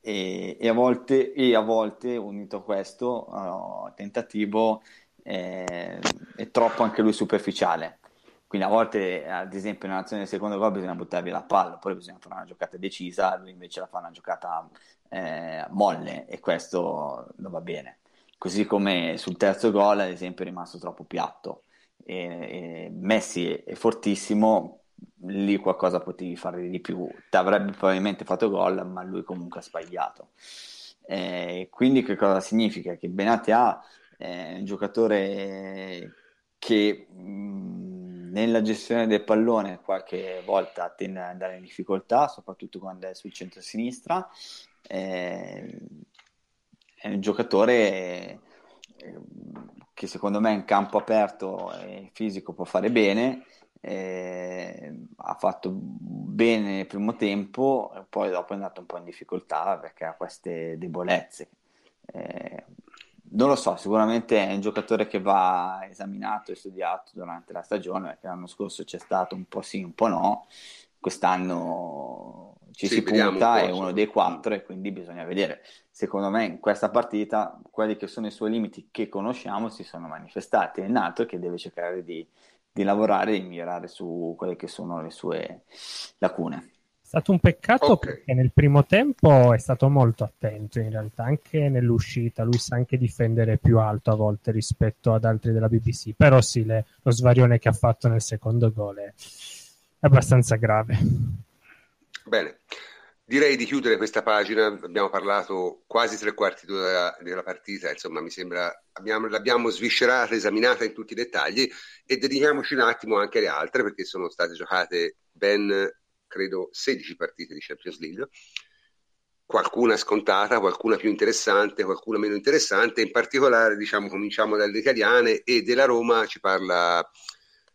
E, e, a volte, e, a volte, unito a questo uh, tentativo, eh, è troppo anche lui superficiale. Quindi a volte, ad esempio, nell'azione del secondo gol bisogna buttare via la palla, poi bisogna fare una giocata decisa, lui invece la fa una giocata eh, molle e questo non va bene. Così come sul terzo gol, ad esempio, è rimasto troppo piatto. E, e Messi è fortissimo, lì qualcosa potevi fare di più. Ti avrebbe probabilmente fatto gol, ma lui comunque ha sbagliato. Eh, quindi che cosa significa? Che Benate è un giocatore che nella gestione del pallone qualche volta tende ad andare in difficoltà, soprattutto quando è sul centro-sinistra. Eh, è un giocatore eh, che secondo me in campo aperto e fisico può fare bene. Eh, ha fatto bene nel primo tempo, poi dopo è andato un po' in difficoltà perché ha queste debolezze. Eh, non lo so, sicuramente è un giocatore che va esaminato e studiato durante la stagione, perché l'anno scorso c'è stato un po' sì, un po' no, quest'anno ci sì, si punta, è uno dei quattro e quindi bisogna vedere. Secondo me in questa partita quelli che sono i suoi limiti che conosciamo si sono manifestati, è un altro che deve cercare di, di lavorare e di migliorare su quelle che sono le sue lacune. È stato un peccato okay. perché nel primo tempo è stato molto attento in realtà, anche nell'uscita, lui sa anche difendere più alto a volte rispetto ad altri della BBC, però sì, le, lo svarione che ha fatto nel secondo gol è abbastanza grave. Bene, direi di chiudere questa pagina, abbiamo parlato quasi tre quarti d'ora della partita, insomma mi sembra, abbiamo, l'abbiamo sviscerata, esaminata in tutti i dettagli e dedichiamoci un attimo anche alle altre perché sono state giocate ben credo 16 partite di Champions League, qualcuna scontata, qualcuna più interessante, qualcuna meno interessante, in particolare diciamo cominciamo dalle italiane e della Roma. Ci parla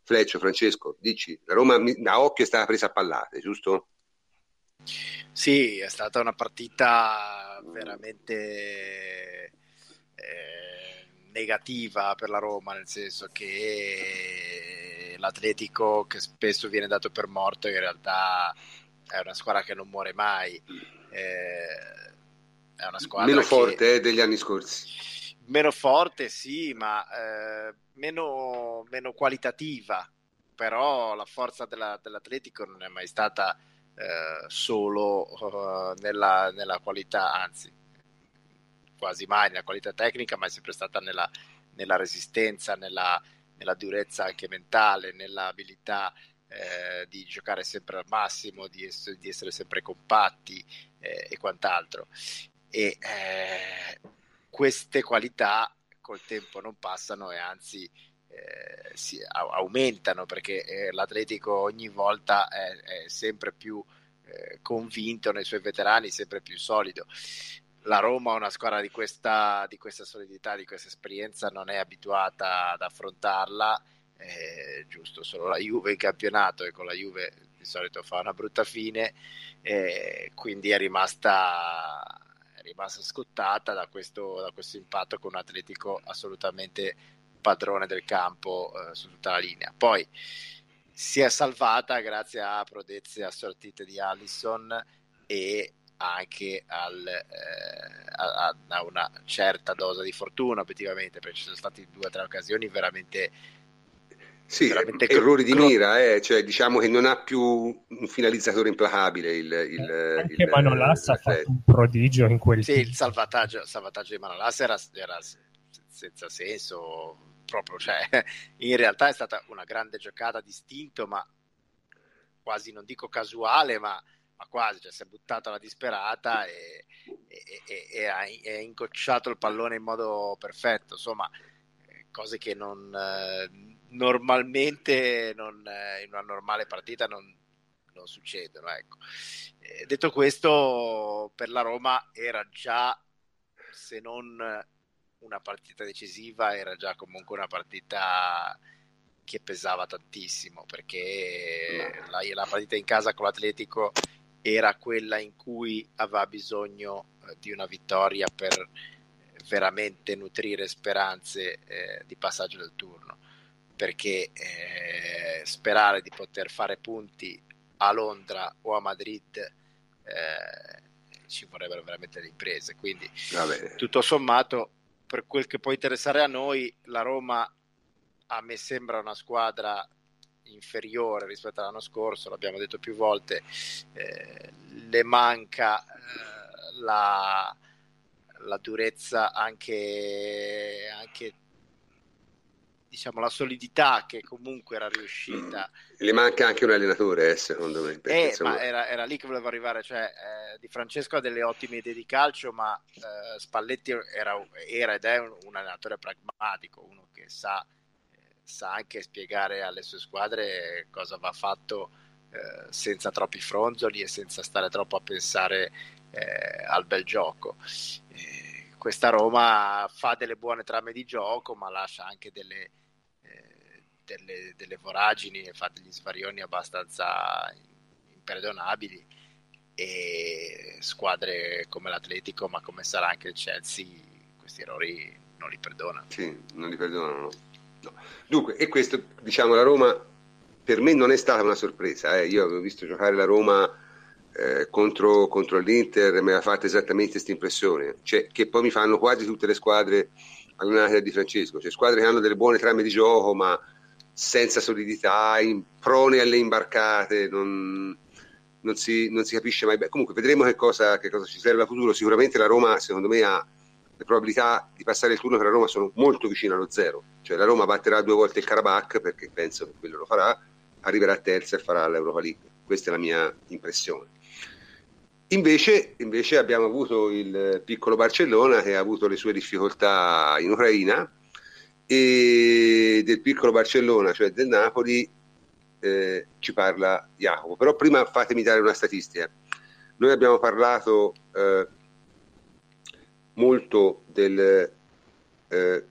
Fleccio, Francesco, dici, la Roma a occhio è stata presa a pallate, giusto? Sì, è stata una partita veramente eh, negativa per la Roma, nel senso che l'Atletico che spesso viene dato per morto in realtà è una squadra che non muore mai. Eh, è una squadra meno che... forte eh, degli anni scorsi. Meno forte sì ma eh, meno, meno, qualitativa. Però la forza della, dell'Atletico non è mai stata eh, solo uh, nella, nella qualità anzi quasi mai nella qualità tecnica ma è sempre stata nella, nella resistenza nella, nella durezza anche mentale, nell'abilità eh, di giocare sempre al massimo, di, ess- di essere sempre compatti eh, e quant'altro. E eh, queste qualità col tempo non passano e anzi eh, si aumentano perché eh, l'Atletico ogni volta è, è sempre più eh, convinto nei suoi veterani, sempre più solido la Roma, una squadra di questa, di questa solidità, di questa esperienza, non è abituata ad affrontarla. Eh, giusto, solo la Juve in campionato e con la Juve di solito fa una brutta fine, eh, quindi è rimasta, rimasta scottata da questo, da questo, impatto con un Atletico assolutamente padrone del campo eh, su tutta la linea. Poi si è salvata grazie a prodezze assortite di Allison e anche al, eh, a, a, una certa dose di fortuna, obiettivamente, perché ci sono state due o tre occasioni veramente. Sì, veramente errori di mira, eh, cioè diciamo che non ha più un finalizzatore implacabile. Il, il, anche il, Manolas ha fatto un prodigio in quel Sì, il salvataggio, salvataggio di Manolas era, era senza senso, proprio, cioè, [laughs] in realtà è stata una grande giocata distinto, ma quasi non dico casuale, ma ma quasi, cioè, si è buttato alla disperata e, e, e, e ha, ha, ingocciato il pallone in modo perfetto, insomma, cose che non, eh, normalmente non, eh, in una normale partita non, non succedono. Ecco. Eh, detto questo, per la Roma era già, se non una partita decisiva, era già comunque una partita che pesava tantissimo perché la, la partita in casa con l'Atletico era quella in cui aveva bisogno eh, di una vittoria per veramente nutrire speranze eh, di passaggio del turno. Perché eh, sperare di poter fare punti a Londra o a Madrid eh, ci vorrebbero veramente le imprese. Quindi tutto sommato per quel che può interessare a noi la Roma a me sembra una squadra inferiore rispetto all'anno scorso, l'abbiamo detto più volte, eh, le manca eh, la, la, durezza anche, anche diciamo la solidità che comunque era riuscita. Le manca anche un allenatore, eh, secondo me. Eh, insomma... era, era, lì che volevo arrivare, cioè eh, Di Francesco ha delle ottime idee di calcio, ma eh, Spalletti era, era, ed è un, un allenatore pragmatico, uno che sa sa anche spiegare alle sue squadre cosa va fatto eh, senza troppi fronzoli e senza stare troppo a pensare eh, al bel gioco. Eh, questa Roma fa delle buone trame di gioco, ma lascia anche delle, eh, delle, delle voragini e fa degli svarioni abbastanza imperdonabili e squadre come l'Atletico, ma come sarà anche il Chelsea, questi errori non li perdonano. Sì, non li perdonano. No. Dunque, e questo, diciamo, la Roma per me non è stata una sorpresa. Eh. Io avevo visto giocare la Roma eh, contro, contro, l'Inter, mi ha fatto esattamente questa impressione, cioè, che poi mi fanno quasi tutte le squadre allenate Di Francesco, cioè squadre che hanno delle buone trame di gioco, ma senza solidità, in, prone alle imbarcate, non, non, si, non si, capisce mai bene. Comunque vedremo che cosa, che cosa ci serve a futuro. Sicuramente la Roma, secondo me, ha le probabilità di passare il turno per la Roma sono molto vicine allo zero. Cioè la Roma batterà due volte il Karabakh perché penso che quello lo farà, arriverà terza e farà l'Europa League. Questa è la mia impressione. Invece, invece abbiamo avuto il piccolo Barcellona che ha avuto le sue difficoltà in Ucraina e del piccolo Barcellona, cioè del Napoli, eh, ci parla Jacopo. Però prima fatemi dare una statistica. Noi abbiamo parlato eh, molto del eh,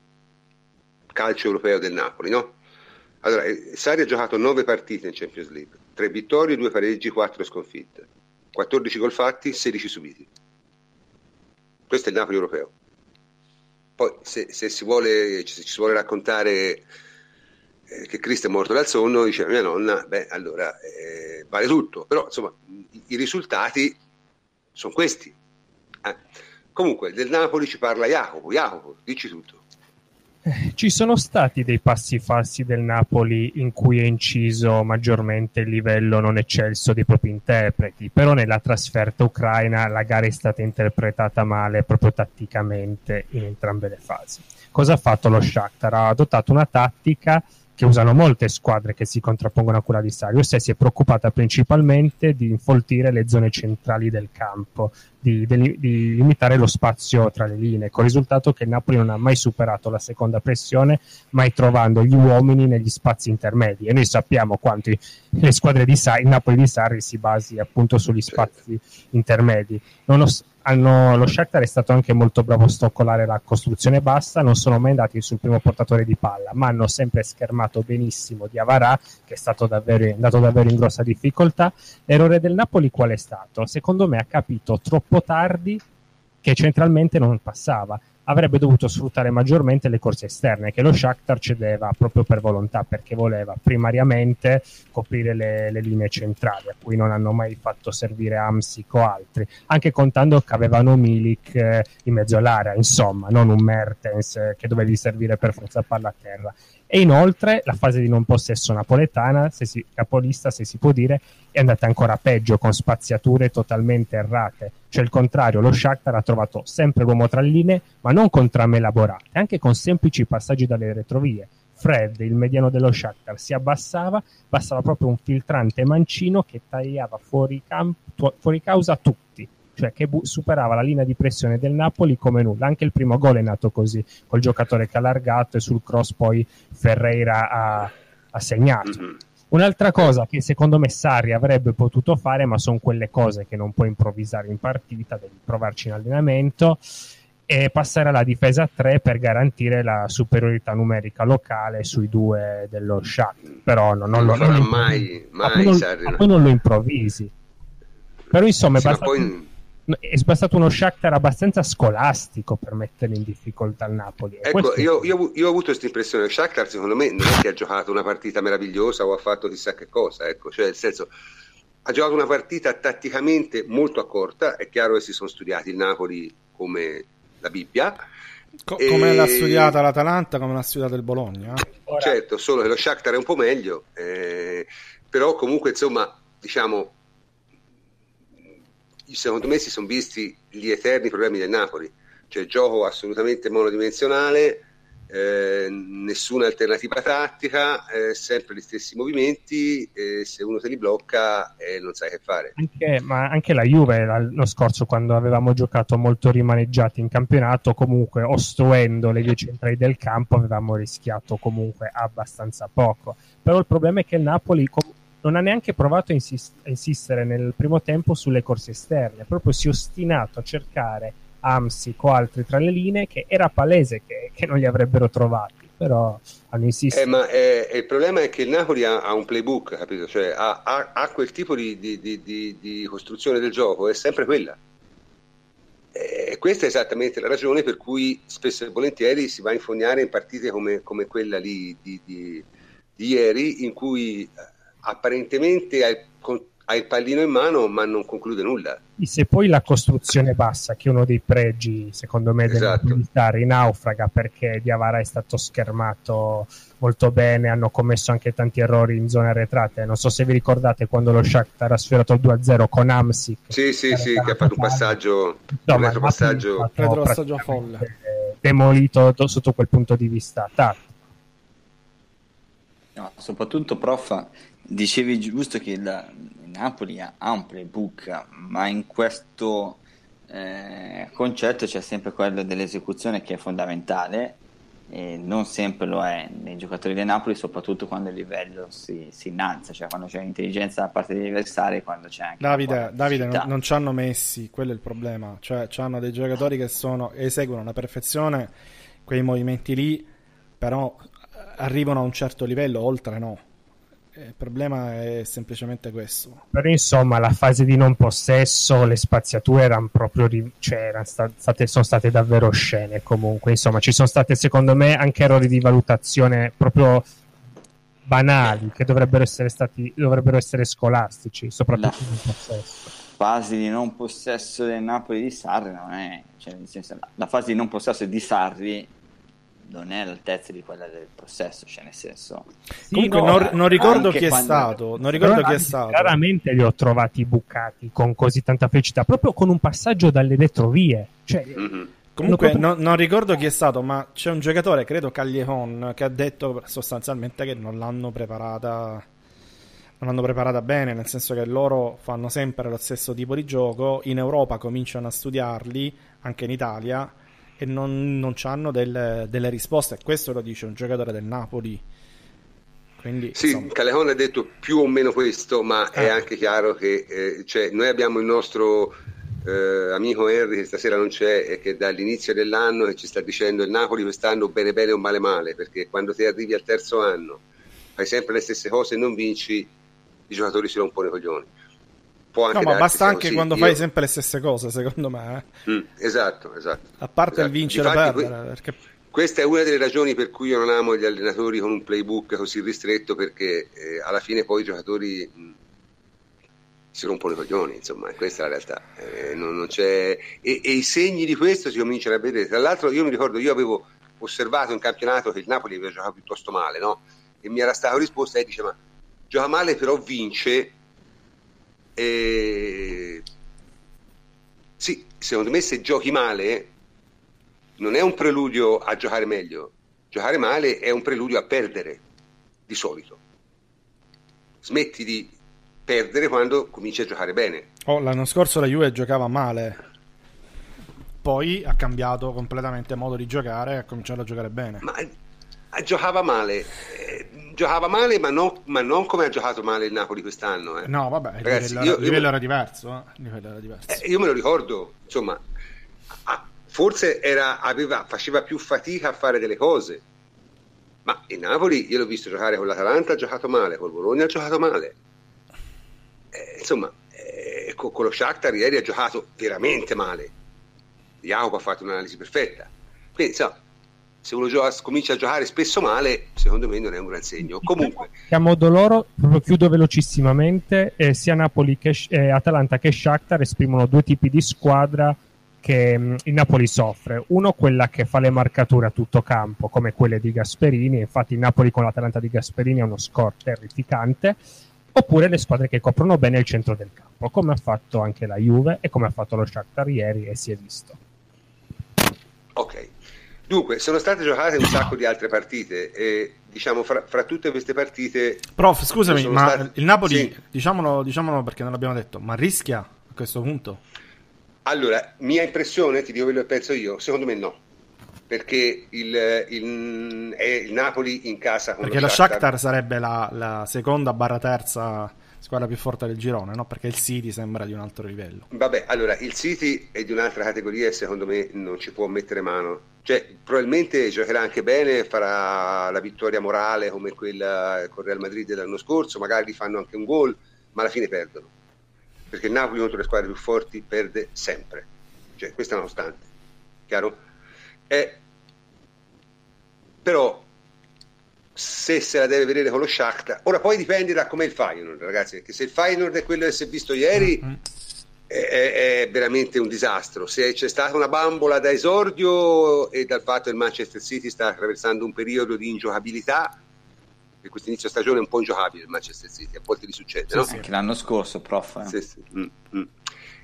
calcio europeo del Napoli, no? Allora, eh, Sari ha giocato 9 partite in Champions League, 3 vittorie, 2 pareggi, 4 sconfitte, 14 gol fatti, 16 subiti. Questo è il Napoli europeo. Poi se, se, si, vuole, se ci si vuole raccontare eh, che Cristo è morto dal sonno, diceva mia nonna, beh allora eh, vale tutto, però insomma i, i risultati sono questi. Eh. Comunque, del Napoli ci parla Jacopo. Jacopo, dici tutto. Ci sono stati dei passi falsi del Napoli in cui è inciso maggiormente il livello non eccelso dei propri interpreti, però nella trasferta ucraina la gara è stata interpretata male proprio tatticamente in entrambe le fasi. Cosa ha fatto lo Shakhtar? Ha adottato una tattica che usano molte squadre che si contrappongono a quella di Sarri, ossia si è preoccupata principalmente di infoltire le zone centrali del campo, di, di, di, limitare lo spazio tra le linee, con il risultato che il Napoli non ha mai superato la seconda pressione, mai trovando gli uomini negli spazi intermedi. E noi sappiamo quanto le squadre di Sarri, il Napoli di Sarri si basi appunto sugli spazi intermedi. Nonost- hanno, lo Shakhtar è stato anche molto bravo a stoccolare la costruzione bassa, non sono mai andati sul primo portatore di palla, ma hanno sempre schermato benissimo di Avarà, che è stato davvero, andato davvero in grossa difficoltà. L'errore del Napoli qual è stato? Secondo me ha capito troppo tardi che centralmente non passava. Avrebbe dovuto sfruttare maggiormente le corse esterne che lo Shakhtar cedeva proprio per volontà perché voleva primariamente coprire le, le linee centrali a cui non hanno mai fatto servire Amsic o altri anche contando che avevano Milik eh, in mezzo all'area. Insomma non un Mertens eh, che dovevi servire per forza palla a terra e inoltre la fase di non possesso napoletana, se si, capolista se si può dire, è andata ancora peggio con spaziature totalmente errate. Cioè il contrario, lo Shakhtar ha trovato sempre l'uomo tra linee, ma non con trame elaborate, anche con semplici passaggi dalle retrovie. Fred, il mediano dello Shakhtar, si abbassava, bastava proprio un filtrante mancino che tagliava fuori, campo, fuori causa tutti cioè che bu- superava la linea di pressione del Napoli come nulla. Anche il primo gol è nato così, col giocatore che ha allargato e sul cross poi Ferreira ha, ha segnato. Mm-hmm. Un'altra cosa che secondo me Sarri avrebbe potuto fare, ma sono quelle cose che non puoi improvvisare in partita, devi provarci in allenamento, è passare alla difesa a 3 per garantire la superiorità numerica locale sui due dello Shakhtar. Però no, non, non, lo, non, mai, mai, poi non, Sarri, poi non lo improvvisi. Però insomma sì, è bastato... poi è bastato uno Shakhtar abbastanza scolastico per mettere in difficoltà il Napoli. Ecco, io, io, io, ho avuto questa impressione. Shakhtar, secondo me, non è che ha giocato una partita meravigliosa o ha fatto chissà che cosa. Ecco, cioè, nel senso, ha giocato una partita tatticamente molto accorta. È chiaro che si sono studiati il Napoli come la Bibbia. Co- e... Come l'ha studiata l'Atalanta, come l'ha studiata il Bologna. Ora... Certo, solo che lo Shakhtar è un po' meglio. Eh, però, comunque, insomma, diciamo secondo me si sono visti gli eterni problemi del Napoli, cioè gioco assolutamente monodimensionale, eh, nessuna alternativa tattica, eh, sempre gli stessi movimenti, eh, se uno te li blocca eh, non sai che fare. Anche, ma anche la Juve l'anno scorso quando avevamo giocato molto rimaneggiati in campionato, comunque ostruendo le vie centrali del campo avevamo rischiato comunque abbastanza poco. Però il problema è che il Napoli com- non ha neanche provato a, insist- a, insistere nel primo tempo sulle corse esterne, proprio si è ostinato a cercare Amsic o altri tra le linee che era palese che, che non li avrebbero trovati, però hanno insistito. Eh, ma eh, il problema è che il Napoli ha, ha un playbook, capito? Cioè, ha, ha, ha quel tipo di, di, di, di, costruzione del gioco, è sempre quella. E questa è esattamente la ragione per cui spesso e volentieri si va a infognare in partite come, come quella lì di, ieri, in cui apparentemente hai, hai, il pallino in mano ma non conclude nulla. Se poi la costruzione bassa, che è uno dei pregi secondo me esatto. del militare, naufraga perché Diavara è stato schermato molto bene, hanno commesso anche tanti errori in zone arretrate. Non so se vi ricordate quando lo Shakhtar ha sfiorato il 2-0 con Amsic. Sì, sì, sì, che ha fatto un passaggio, Insomma, un passaggio, passaggio folle. demolito sotto quel punto di vista tattico. No, soprattutto, prof, Dicevi giusto che il, Napoli ha un playbook, ma in questo eh, concetto c'è sempre quello dell'esecuzione che è fondamentale e non sempre lo è nei giocatori del Napoli, soprattutto quando il livello si, si innalza, cioè quando c'è intelligenza da parte degli avversari, quando c'è anche Davide, Davide non, non ci hanno messi, quello è il problema, cioè hanno dei giocatori che sono, eseguono alla perfezione quei movimenti lì, però arrivano a un certo livello, oltre no il problema è semplicemente questo. Però insomma, la fase di non possesso, le spaziature erano proprio ri- cioè, erano state, sono state davvero scene. Comunque, insomma, ci sono state secondo me anche errori di valutazione proprio banali che dovrebbero essere stati dovrebbero essere scolastici, soprattutto la in possesso. Fase di non possesso del Napoli di Sarri non è, cioè, senso, la fase di non possesso di Sarri non è all'altezza di quella del possesso, cioè nel senso... Sì, Comunque no, non, non, ricordo chi è stato, non ricordo chi è stato. Raramente li ho trovati bucati con così tanta felicità, proprio con un passaggio dalle retrovie. Cioè, mm-hmm. Comunque proprio... non, non, ricordo chi è stato, ma c'è un giocatore, credo Cagliehon, che ha detto sostanzialmente che non l'hanno preparata non l'hanno preparata bene, nel senso che loro fanno sempre lo stesso tipo di gioco, in Europa cominciano a studiarli, anche in Italia, e non, non hanno delle, delle risposte. Questo lo dice un giocatore del Napoli. Quindi, sì, insomma... Calehon ha detto più o meno questo, ma eh. è anche chiaro che eh, cioè, noi abbiamo il nostro eh, amico Henry che stasera non c'è e che dall'inizio dell'anno che ci sta dicendo il Napoli quest'anno bene bene o male male, perché quando ti arrivi al terzo anno fai sempre le stesse cose e non vinci, i giocatori si rompono i coglioni. Può anche No, ma basta anche così. quando Io- fai sempre le stesse cose, secondo me. eh. Mm, esatto, esatto. A parte Esatto. il vincere Difatti, perdere. que- Perché... Questa è una delle ragioni per cui io non amo gli allenatori con un playbook così ristretto perché eh, alla fine poi i giocatori mh, si rompono i coglioni, insomma, questa è la realtà. Eh, non, non c'è... e, e i segni di questo si cominciano a vedere. Tra l'altro io mi ricordo, io avevo osservato in campionato che il Napoli aveva giocato piuttosto male, no? E mi era stata risposta e dice ma gioca male però vince. E... Sì, secondo me se giochi male non è un preludio a giocare meglio. Giocare male è un preludio a perdere, di solito. Smetti di perdere quando cominci a giocare bene. Oh, l'anno scorso la Juve giocava male. Poi ha cambiato completamente modo di giocare e ha cominciato a giocare bene. Ma giocava male, eh, giocava male, ma, non- ma non come ha giocato male il Napoli quest'anno. eh. No, vabbè, il Ragazzi, livello, io- io livello me- era diverso. eh. Livello era diverso. Eh, io me lo ricordo, insomma, ah, forse era- aveva- faceva più fatica a fare delle cose, ma il Napoli io l'ho visto giocare con l'Atalanta, ha giocato male, col Bologna ha giocato male. Eh, insomma, eh, co- con, lo Shakhtar ieri ha giocato veramente male. Jacopo ha fatto un'analisi perfetta. Quindi, insomma, se uno gioca- comincia a giocare spesso male, secondo me non è un gran segno. Comunque, a modo loro, proprio chiudo velocissimamente, eh, sia Napoli che eh, Atalanta che Shakhtar esprimono due tipi di squadra che mh, il Napoli soffre. Uno, quella che fa le marcature a tutto campo, come quelle di Gasperini, infatti il Napoli con l'Atalanta di Gasperini ha uno score terrificante, oppure le squadre che coprono bene il centro del campo, come ha fatto anche la Juve e come ha fatto lo Shakhtar ieri e si è visto. Ok, dunque sono state giocate un sacco di altre partite e diciamo fra, fra tutte queste partite Prof, scusami, ma stati- il Napoli, Sì. diciamolo, diciamolo perché non l'abbiamo detto, ma rischia a questo punto? Allora, mia impressione, ti dico quello che penso io, secondo me no, perché il, il- il Napoli in casa con Perché lo Shakhtar sarebbe la, la seconda barra terza squadra più forte del girone, no? Perché il City sembra di un altro livello. Vabbè, allora, il City è di un'altra categoria e secondo me non ci può mettere mano. Cioè, probabilmente giocherà anche bene, farà la vittoria morale come quella con Real Madrid dell'anno scorso, magari fanno anche un gol, ma alla fine perdono. Perché il Napoli contro le squadre più forti perde sempre. Cioè, questa è una costante. Chiaro? Eh, però se se la deve vedere con lo Shakhtar ora poi dipende da com'è il Feyenoord ragazzi perché se il Feyenoord è quello che si è visto ieri Mm. è, è- veramente un disastro se c'è stata una bambola da esordio e dal fatto che il Manchester City sta attraversando un periodo di ingiocabilità che questo inizio stagione è un po' ingiocabile il Manchester City a volte gli succede no? Anche l'anno scorso, prof. eh. Sì, sì. Mm, mm.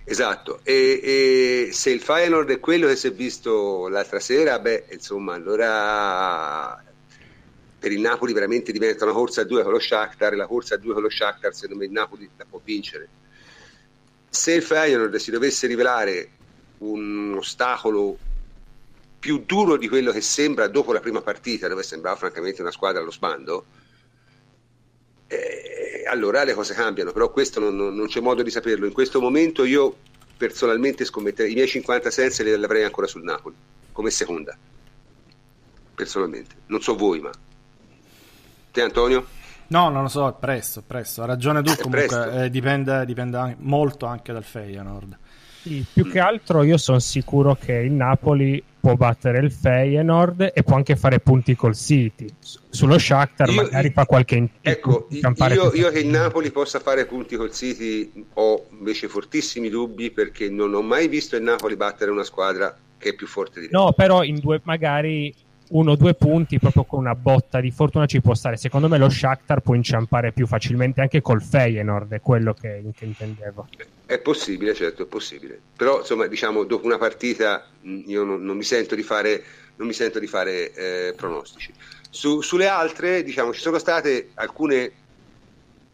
Esatto, e, e se il Feyenoord è quello che si è visto l'altra sera, beh, insomma, allora per il Napoli veramente diventa una corsa a due con lo Shakhtar, e la corsa a due con lo Shakhtar secondo me il Napoli la può vincere. Se il Feyenoord si dovesse rivelare un ostacolo più duro di quello che sembra dopo la prima partita, dove sembrava francamente una squadra allo sbando, eh, allora le cose cambiano, però questo non, non- non c'è modo di saperlo. In questo momento io personalmente scommetterei i miei 50 sensi li avrei ancora sul Napoli, come seconda, personalmente. Non so voi, ma... Te Antonio? No, non lo so, presto, presto. Ha ragione tu, comunque eh, dipende, dipende anche- molto anche dal Feyenoord. Sì, più che altro io sono sicuro che il Napoli può battere il Feyenoord e può anche fare punti col City. Sullo Shakhtar Io- magari fa qualche in- Ecco, io, io che il. Napoli possa fare punti col City ho invece fortissimi dubbi perché non ho mai visto il Napoli battere una squadra che è più forte di lui. No, però in due, magari uno o due punti proprio con una botta di fortuna ci può stare. Secondo me lo Shakhtar può inciampare più facilmente anche col Feyenoord, è quello che, che intendevo. È possibile, certo, è possibile. Però, insomma, diciamo, dopo una partita mh, io non, non mi sento di fare, sento di fare eh, pronostici. Su- sulle altre, diciamo, ci sono state alcune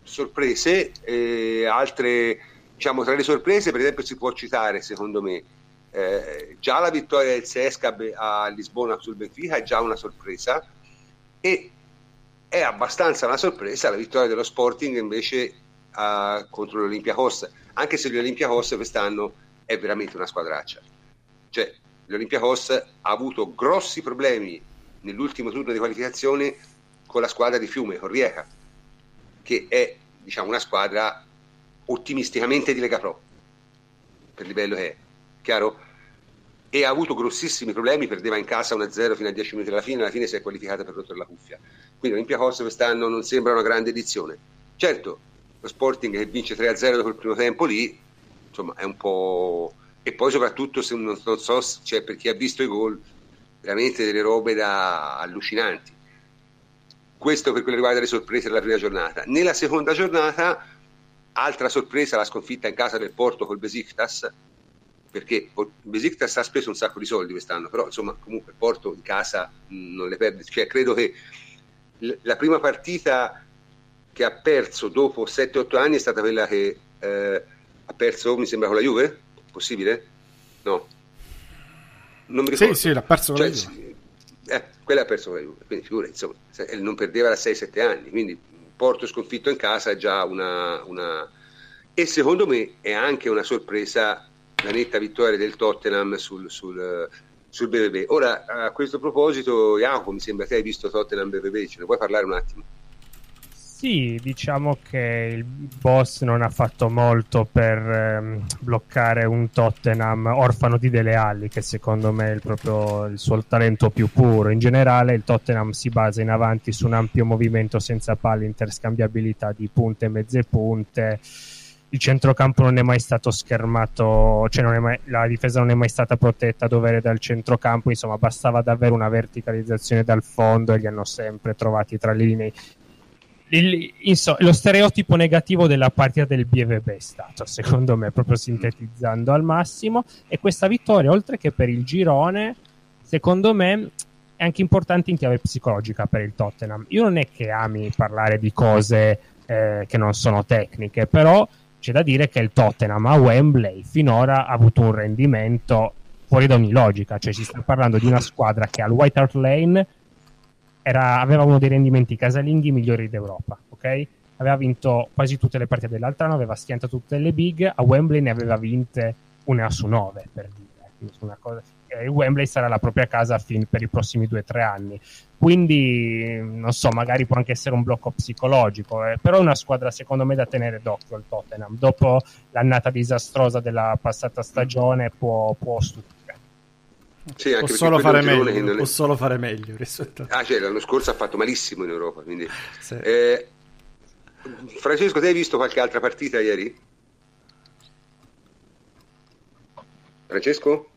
sorprese, eh, altre, diciamo, tra le sorprese, per esempio, si può citare, secondo me, eh, già la vittoria del Sesca a Lisbona sul Benfica è già una sorpresa e è abbastanza una sorpresa la vittoria dello Sporting invece a- contro l'Olympiacos anche se l'Olympiacos quest'anno è veramente una squadraccia cioè l'Olympiacos ha avuto grossi problemi nell'ultimo turno di qualificazione con la squadra di Fiume, con Rieca che è diciamo una squadra ottimisticamente di Lega Pro, per livello che è, chiaro? E ha avuto grossissimi problemi, perdeva in casa 1-0 fino a 10 minuti alla fine, alla fine si è qualificata per rotto la cuffia. Quindi Olimpia Corsa quest'anno non sembra una grande edizione. Certo, lo Sporting che vince 3-0 dopo il primo tempo lì, insomma, è un po'... E poi soprattutto, se non, non so, cioè, per chi ha visto i gol, veramente delle robe da allucinanti. Questo per quello che riguarda le sorprese della prima giornata. Nella seconda giornata, altra sorpresa, la sconfitta in casa del Porto col Besiktas, perché Besiktas ha speso un sacco di soldi quest'anno, però insomma comunque Porto in casa non le perde. Cioè, credo che la prima partita che ha perso dopo 7-8 anni è stata quella che eh, ha perso, mi sembra, con la Juve? Possibile? No. Non mi ricordo. Sì, sì, l'ha perso con cioè, la Juve. Eh, quella ha perso con la Juve, quindi figura, insomma, non perdeva da 6-7 anni, quindi Porto sconfitto in casa è già una, una... E secondo me è anche una sorpresa la netta vittoria del Tottenham sul, sul, sul BBB. Ora, a questo proposito, Jacopo, mi sembra che hai visto Tottenham BBB, ce ne puoi parlare un attimo? Sì, diciamo che il boss non ha fatto molto per ehm, bloccare un Tottenham orfano di Dele Alli, che secondo me è il, proprio, il suo talento più puro. In generale il Tottenham si basa in avanti su un ampio movimento senza palle, interscambiabilità di punte e mezze punte. Il centrocampo non è mai stato schermato, cioè mai, la difesa non è mai stata protetta a dovere dal centrocampo, insomma bastava davvero una verticalizzazione dal fondo e li hanno sempre trovati tra le linee il, insomma, lo stereotipo negativo della partita del BVB è stato, secondo me, proprio sintetizzando al massimo. E questa vittoria, oltre che per il girone, secondo me è anche importante in chiave psicologica per il Tottenham. Io non è che ami parlare di cose eh, che non sono tecniche, però c'è da dire che il Tottenham a Wembley finora ha avuto un rendimento fuori da ogni logica, cioè si sta parlando di una squadra che al White Hart Lane era, aveva uno dei rendimenti casalinghi migliori d'Europa, ok? Aveva vinto quasi tutte le partite dell'Altrano, aveva schiantato tutte le big, a Wembley ne aveva vinte una su nove, per dire. Una cosa, Wembley sarà la propria casa fin per i prossimi due o tre anni. Quindi, non so, magari può anche essere un blocco psicologico, eh, però è una squadra secondo me da tenere d'occhio il Tottenham. Dopo l'annata disastrosa della passata stagione può, può stupire. Sì, può, solo fare, meglio, non... può solo fare meglio rispetto Ah, cioè, l'anno scorso ha fatto malissimo in Europa. Quindi... Sì. Eh, Francesco, te hai visto qualche altra partita ieri? Francesco?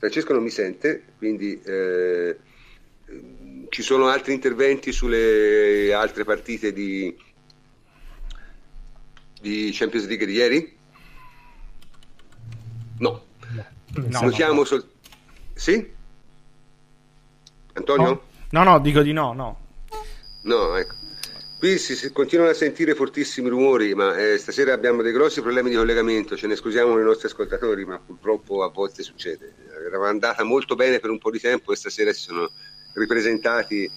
Francesco non mi sente, quindi eh, ci sono altri interventi sulle altre partite di, di Champions League di ieri? No. No, Salutiamo no, sol- Sì? Antonio? No. no, dico di no, no. No, ecco. Qui si, si, continuano a sentire fortissimi rumori, ma eh, stasera abbiamo dei grossi problemi di collegamento, ce ne scusiamo i nostri ascoltatori, ma purtroppo a volte succede. Era andata molto bene per un po' di tempo e stasera si sono ripresentati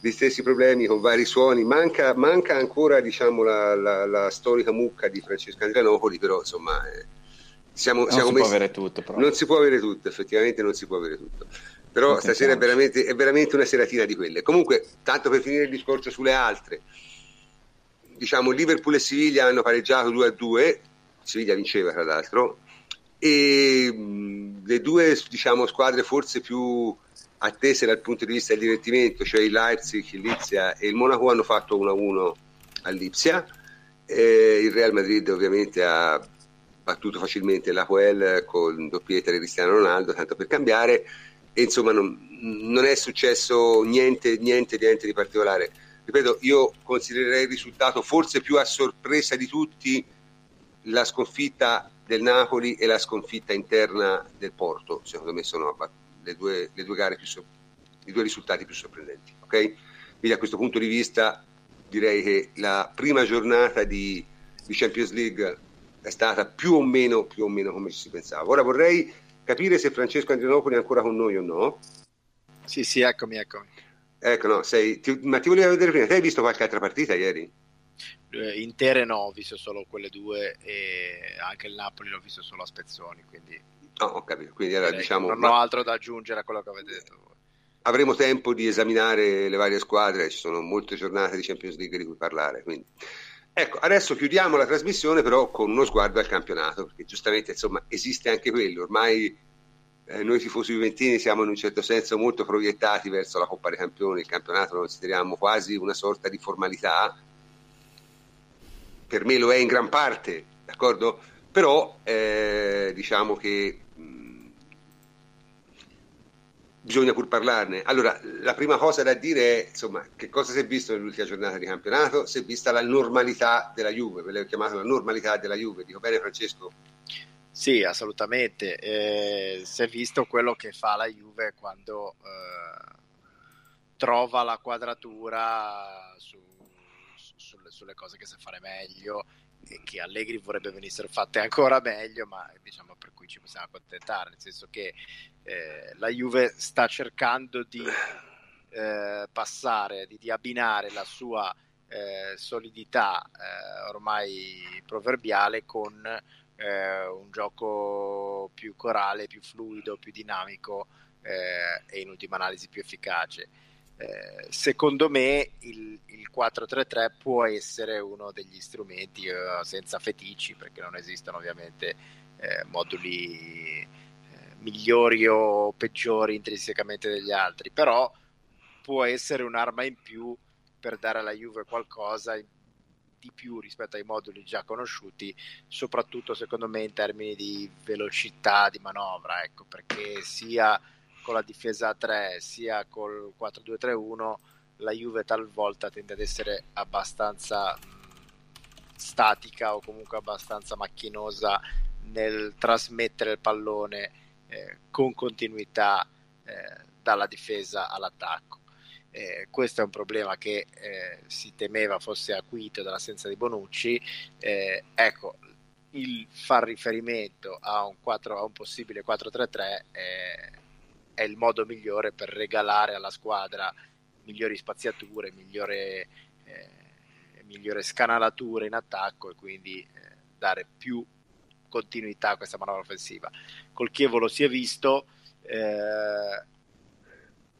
gli stessi problemi con vari suoni. Manca, manca ancora diciamo, la, la, la, storica mucca di Francesco Andrianopoli, però insomma... Eh, siamo, non siamo si messi... può avere tutto. Però. Non si può avere tutto, effettivamente non si può avere tutto. Però non stasera è veramente, è veramente, una seratina di quelle. Comunque, tanto per finire il discorso sulle altre, diciamo Liverpool e Siviglia hanno pareggiato 2 a 2, Siviglia vinceva tra l'altro, e mh, le due diciamo, squadre forse più attese dal punto di vista del divertimento, cioè il Leipzig, il Lipsia e il Monaco hanno fatto 1-1 all'Ipsia, eh, il Real Madrid ovviamente ha battuto facilmente la Quel con doppietta di Cristiano Ronaldo, tanto per cambiare, e insomma non, non è successo niente, niente, niente di particolare. Ripeto, io considererei il risultato forse più a sorpresa di tutti la sconfitta del Napoli e la sconfitta interna del Porto, secondo me sono le due, le due gare più so- i due risultati più sorprendenti. Okay? Quindi da questo punto di vista direi che la prima giornata di, di Champions League è stata più o meno, più o meno come ci si pensava. Ora vorrei capire se Francesco Andrianopoli è ancora con noi o no. Sì, sì, eccomi, eccomi. Ecco, no, sei, ti, ma ti volevo vedere prima, te hai visto qualche altra partita ieri? Eh, intere no, ho visto solo quelle due e anche il Napoli l'ho visto solo a spezzoni, quindi... Oh, ho capito, quindi era, diciamo... Non ho altro da aggiungere a quello che avete detto voi. Avremo tempo di esaminare le varie squadre, ci sono molte giornate di Champions League di cui parlare, quindi... Ecco, adesso chiudiamo la trasmissione però con uno sguardo al campionato, perché giustamente insomma esiste anche quello, ormai eh, noi tifosi juventini siamo in un certo senso molto proiettati verso la Coppa dei Campioni, il campionato lo consideriamo quasi una sorta di formalità, per me lo è in gran parte, d'accordo? Però eh, diciamo che bisogna pur parlarne. Allora, la prima cosa da dire è, insomma, che cosa si è visto nell'ultima giornata di campionato? Si è vista la normalità della Juve, ve l'ho chiamata la normalità della Juve, dico bene Francesco? Sì, assolutamente. Eh, si è visto quello che fa la Juve quando eh, trova la quadratura su, su, sulle, sulle cose che sa fare meglio che Allegri vorrebbe venissero fatte ancora meglio, ma diciamo per cui ci possiamo accontentare, nel senso che eh, la Juve sta cercando di eh, passare, di, di, abbinare la sua eh, solidità eh, ormai proverbiale con eh, un gioco più corale, più fluido, più dinamico eh, e in ultima analisi più efficace eh, secondo me il, il, 4-3-3 può essere uno degli strumenti eh, senza feticci perché non esistono ovviamente eh, moduli eh, migliori o peggiori intrinsecamente degli altri però può essere un'arma in più per dare alla Juve qualcosa di più rispetto ai moduli già conosciuti, soprattutto secondo me in termini di velocità di manovra, ecco, perché sia con la difesa a 3 sia col 4-2-3-1 la Juve talvolta tende ad essere abbastanza statica o comunque abbastanza macchinosa nel trasmettere il pallone eh, con continuità eh, dalla difesa all'attacco. Eh, questo è un problema che eh, si temeva fosse acuito dall'assenza di Bonucci. Eh, ecco, il far riferimento a un, 4, a un possibile 4-3-3 è il modo migliore per regalare alla squadra migliori spaziature, migliore, eh, migliore scanalatura in attacco e quindi eh, dare più continuità a questa manovra offensiva. Col Chievo lo si è visto, eh,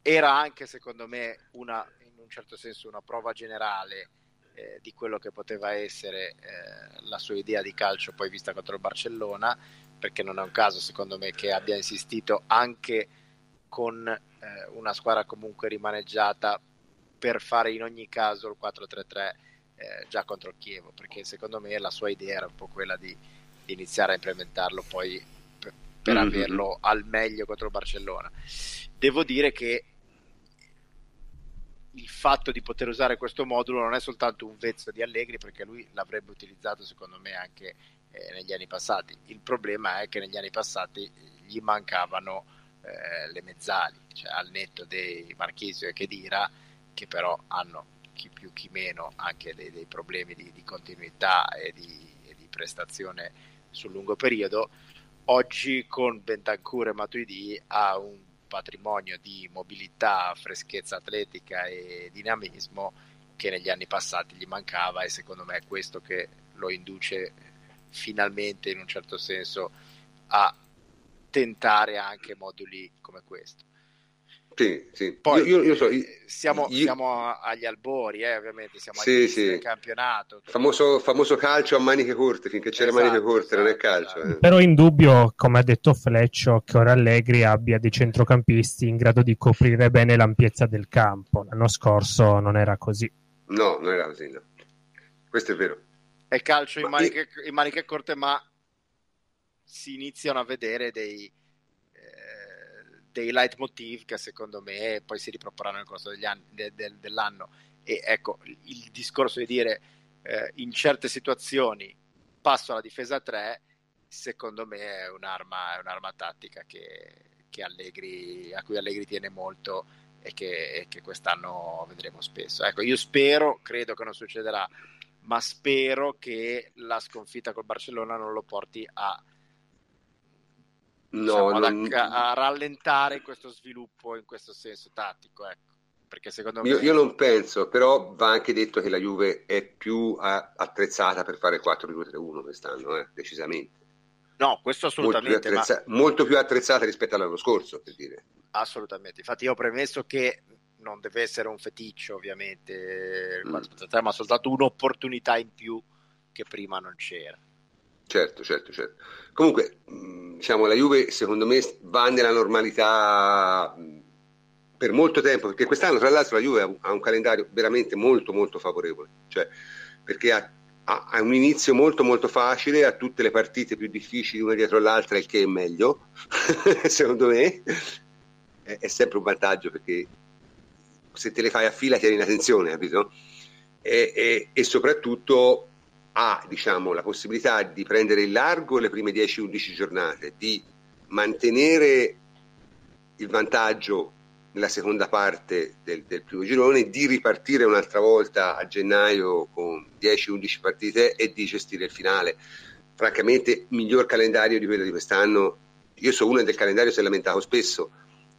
era anche secondo me una, in un certo senso una prova generale eh, di quello che poteva essere eh, la sua idea di calcio poi vista contro il Barcellona, perché non è un caso secondo me che abbia insistito anche con eh, una squadra comunque rimaneggiata per fare in ogni caso il 4-3-3 eh, già contro il Chievo, perché secondo me la sua idea era un po' quella di, di iniziare a implementarlo poi per, per mm-hmm. averlo al meglio contro il Barcellona. Devo dire che il fatto di poter usare questo modulo non è soltanto un vezzo di Allegri, perché lui l'avrebbe utilizzato secondo me anche eh, negli anni passati. Il problema è che negli anni passati gli mancavano eh, le mezzali, cioè al netto dei Marchisio e Chedira, che però hanno chi più chi meno anche dei, dei problemi di, di continuità e di, e di, prestazione sul lungo periodo. Oggi con Bentancur e Matuidi ha un patrimonio di mobilità, freschezza atletica e dinamismo che negli anni passati gli mancava e secondo me è questo che lo induce finalmente in un certo senso a tentare anche moduli come questo. Sì, sì. Poi io, io so, io, siamo, siamo, agli albori, eh, ovviamente, siamo sì, sì. del campionato. Famoso, famoso, calcio a maniche corte, finché c'era esatto, maniche corte, esatto, non è esatto, calcio. Esatto. Eh. Però in dubbio, come ha detto Fleccio, che ora Allegri abbia dei centrocampisti in grado di coprire bene l'ampiezza del campo. L'anno scorso non era così. No, non era così, no. Questo è vero. È calcio in maniche, in maniche corte, ma si iniziano a vedere dei, eh, dei leitmotiv che secondo me poi si riproporranno nel corso anni, de, de, dell'anno. E ecco, il discorso di dire eh, in certe situazioni passo alla difesa 3, secondo me è un'arma, è un'arma tattica che, che Allegri, a cui Allegri tiene molto e che, e che quest'anno vedremo spesso. Ecco, io spero, credo che non succederà, ma spero che la sconfitta col Barcellona non lo porti a no, diciamo, non... a, a, rallentare questo sviluppo in questo senso tattico. Ecco. Perché secondo me... io, io, non penso, però va anche detto che la Juve è più a, attrezzata per fare 4-2-3-1 quest'anno, eh, decisamente. No, questo assolutamente. Molto più, attrezza- ma... molto più attrezzata rispetto all'anno scorso, per dire. Assolutamente. Infatti, io ho premesso che non deve essere un feticcio ovviamente, mm. ma soltanto un'opportunità in più che prima non c'era. Certo, certo, certo. Comunque, diciamo, la Juve secondo me va nella normalità per molto tempo, perché quest'anno tra l'altro la Juve ha un calendario veramente molto molto favorevole, cioè, perché ha, ha, un inizio molto molto facile, ha tutte le partite più difficili una dietro l'altra, il che è meglio, [laughs] secondo me, è, è, sempre un vantaggio perché se te le fai a fila tieni l'attenzione, capito? E, e, e soprattutto ha diciamo, la possibilità di prendere il largo le prime 10-11 giornate, di mantenere il vantaggio nella seconda parte del, del, primo girone, di ripartire un'altra volta a gennaio con 10-11 partite e di gestire il finale. Francamente, miglior calendario di quello di quest'anno. Io sono uno del calendario si è lamentato spesso,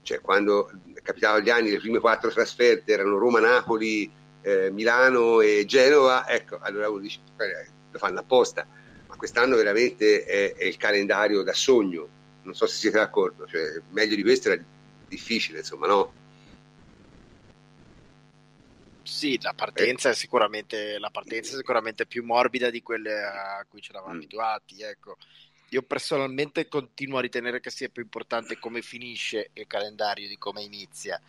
cioè quando capitavano gli anni, le prime quattro trasferte erano Roma, Napoli, eh, Milano e Genova, ecco, allora uno dice, lo fanno apposta, ma quest'anno veramente è, è il calendario da sogno, non so se siete d'accordo, cioè, meglio di questo era difficile, insomma, no? Sì, la partenza, è sicuramente, la partenza è sicuramente più morbida di quelle a cui ci eravamo mm. abituati. Ecco. Io personalmente continuo a ritenere che sia più importante come finisce il calendario di come inizia.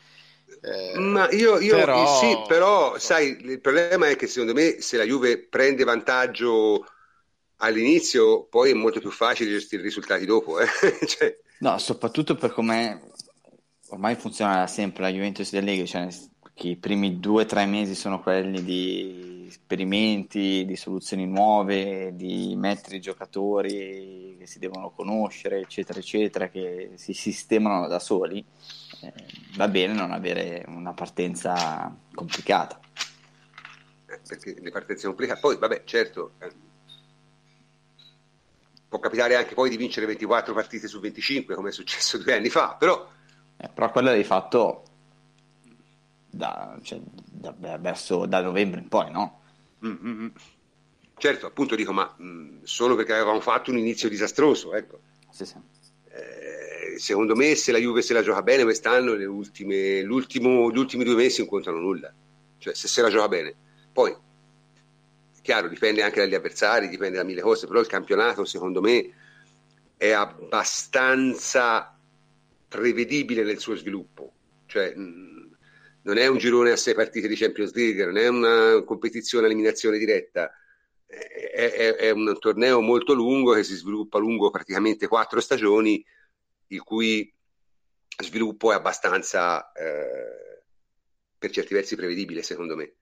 Eh, Ma io, io però... sì, però sai, il problema è che secondo me se la Juve prende vantaggio all'inizio, poi è molto più facile gestire i risultati dopo. Eh? [laughs] cioè... No, soprattutto per come ormai funziona sempre la Juventus del Lega, cioè che i primi due o tre mesi sono quelli di esperimenti, di soluzioni nuove, di mettere i giocatori che si devono conoscere, eccetera, eccetera, che si sistemano da soli. Eh, va bene non avere una partenza complicata. Eh, perché le partenze complicate, poi vabbè, certo, eh, può capitare anche poi di vincere 24 partite su 25 come è successo due anni fa, però eh, però quello l'hai fatto da, cioè, da, verso, da novembre in poi, no? Mm-hmm. Certo, appunto dico, ma mh, mm, solo perché avevamo fatto un inizio disastroso, ecco. Sì, sì. Eh, secondo me se la Juve se la gioca bene quest'anno, ultime, gli ultimi due mesi non contano nulla. Cioè, se se la gioca bene. Poi, chiaro, dipende anche dagli avversari, dipende da mille cose, però il campionato, secondo me, è abbastanza prevedibile nel suo sviluppo. Cioè, mh, non è un girone a sei partite di Champions League, non è una competizione a eliminazione diretta, è, è, è, un torneo molto lungo che si sviluppa lungo praticamente quattro stagioni, il cui sviluppo è abbastanza, eh, per certi versi, prevedibile, secondo me.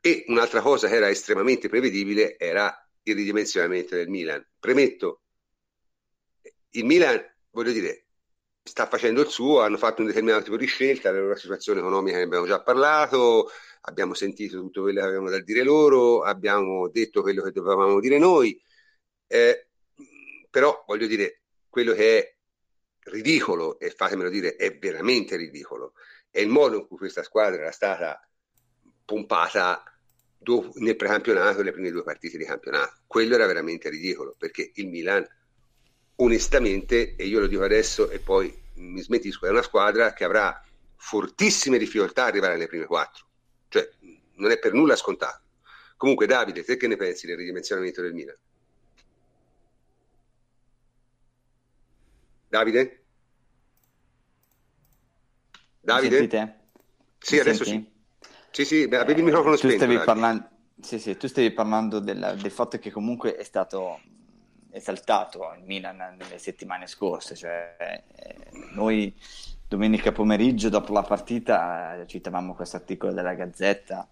E un'altra cosa che era estremamente prevedibile era il ridimensionamento del Milan. Premetto, il Milan, voglio dire, sta facendo il suo, hanno fatto un determinato tipo di scelta, la loro situazione economica ne abbiamo già parlato, abbiamo sentito tutto quello che avevano da dire loro, abbiamo detto quello che dovevamo dire noi, eh, però voglio dire, quello che è ridicolo, e fatemelo dire, è veramente ridicolo, è il modo in cui questa squadra era stata pompata dopo, nel precampionato, le prime due partite di campionato. Quello era veramente ridicolo, perché il Milan onestamente, e io lo dico adesso e poi mi smettisco, è una squadra che avrà fortissime difficoltà ad arrivare alle prime quattro. Cioè, non è per nulla scontato. Comunque, Davide, te che ne pensi del ridimensionamento del Milan? Davide? Davide? Sì, Mi adesso senti? sì. Sì, sì, avevi il microfono spento. Stavi parlando... Sì, sì, tu stavi parlando del, del fatto che comunque è stato esaltato il Milan nelle settimane scorse, cioè, eh, noi domenica pomeriggio dopo la partita eh, citavamo questo articolo della Gazzetta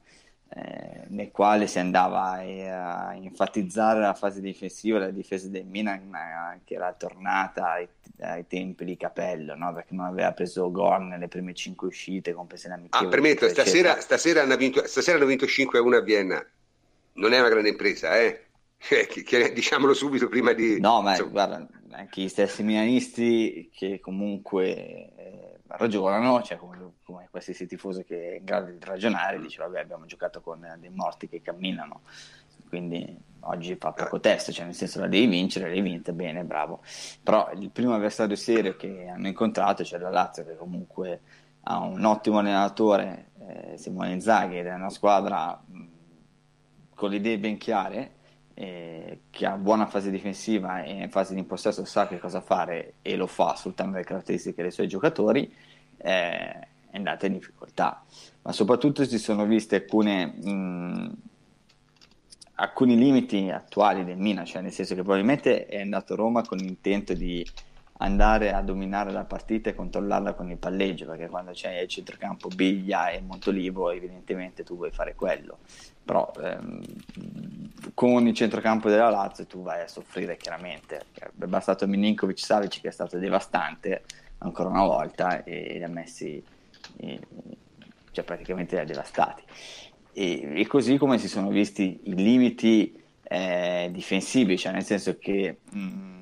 eh, nel quale si andava eh, a enfatizzare la fase difensiva, la difesa del Milan eh, che era tornata ai, ai tempi di Capello, no? perché non aveva preso gol nelle prime cinque uscite, comprese le amichevoli. Ah, permetto, stasera, stasera, hanno vinto, stasera hanno vinto 5 a 1 a Vienna, non è una grande impresa, eh? [laughs] che, che, diciamolo subito prima di... No, ma insomma... guarda, anche gli stessi milanisti che comunque eh, ragionano, cioè come, come, qualsiasi tifoso che è in grado di ragionare, dice vabbè abbiamo giocato con dei morti che camminano, quindi oggi fa poco eh. testo, cioè nel senso la devi vincere, l'hai vinta, bene, bravo. Però il primo avversario serio che hanno incontrato, cioè la Lazio che comunque ha un ottimo allenatore, eh, Simone Inzaghi, ed è una squadra con le idee ben chiare, eh, che ha buona fase difensiva e in fase di possesso sa che cosa fare e lo fa sfruttando le caratteristiche dei suoi giocatori, eh, è andata in difficoltà. Ma soprattutto si sono mh, alcuni limiti attuali del Milan, cioè nel senso che probabilmente è andato a Roma con l'intento di andare a dominare la partita e controllarla con il palleggio, perché quando c'è il centrocampo Biglia e Montolivo evidentemente tu vuoi fare quello, però ehm, con il centrocampo della Lazio tu vai a soffrire chiaramente, è bastato Milinkovic Savic che è stato devastante ancora una volta e li ha messi, cioè praticamente li ha devastati. E, e, così come si sono visti i limiti eh, difensivi, cioè nel senso che... Mh,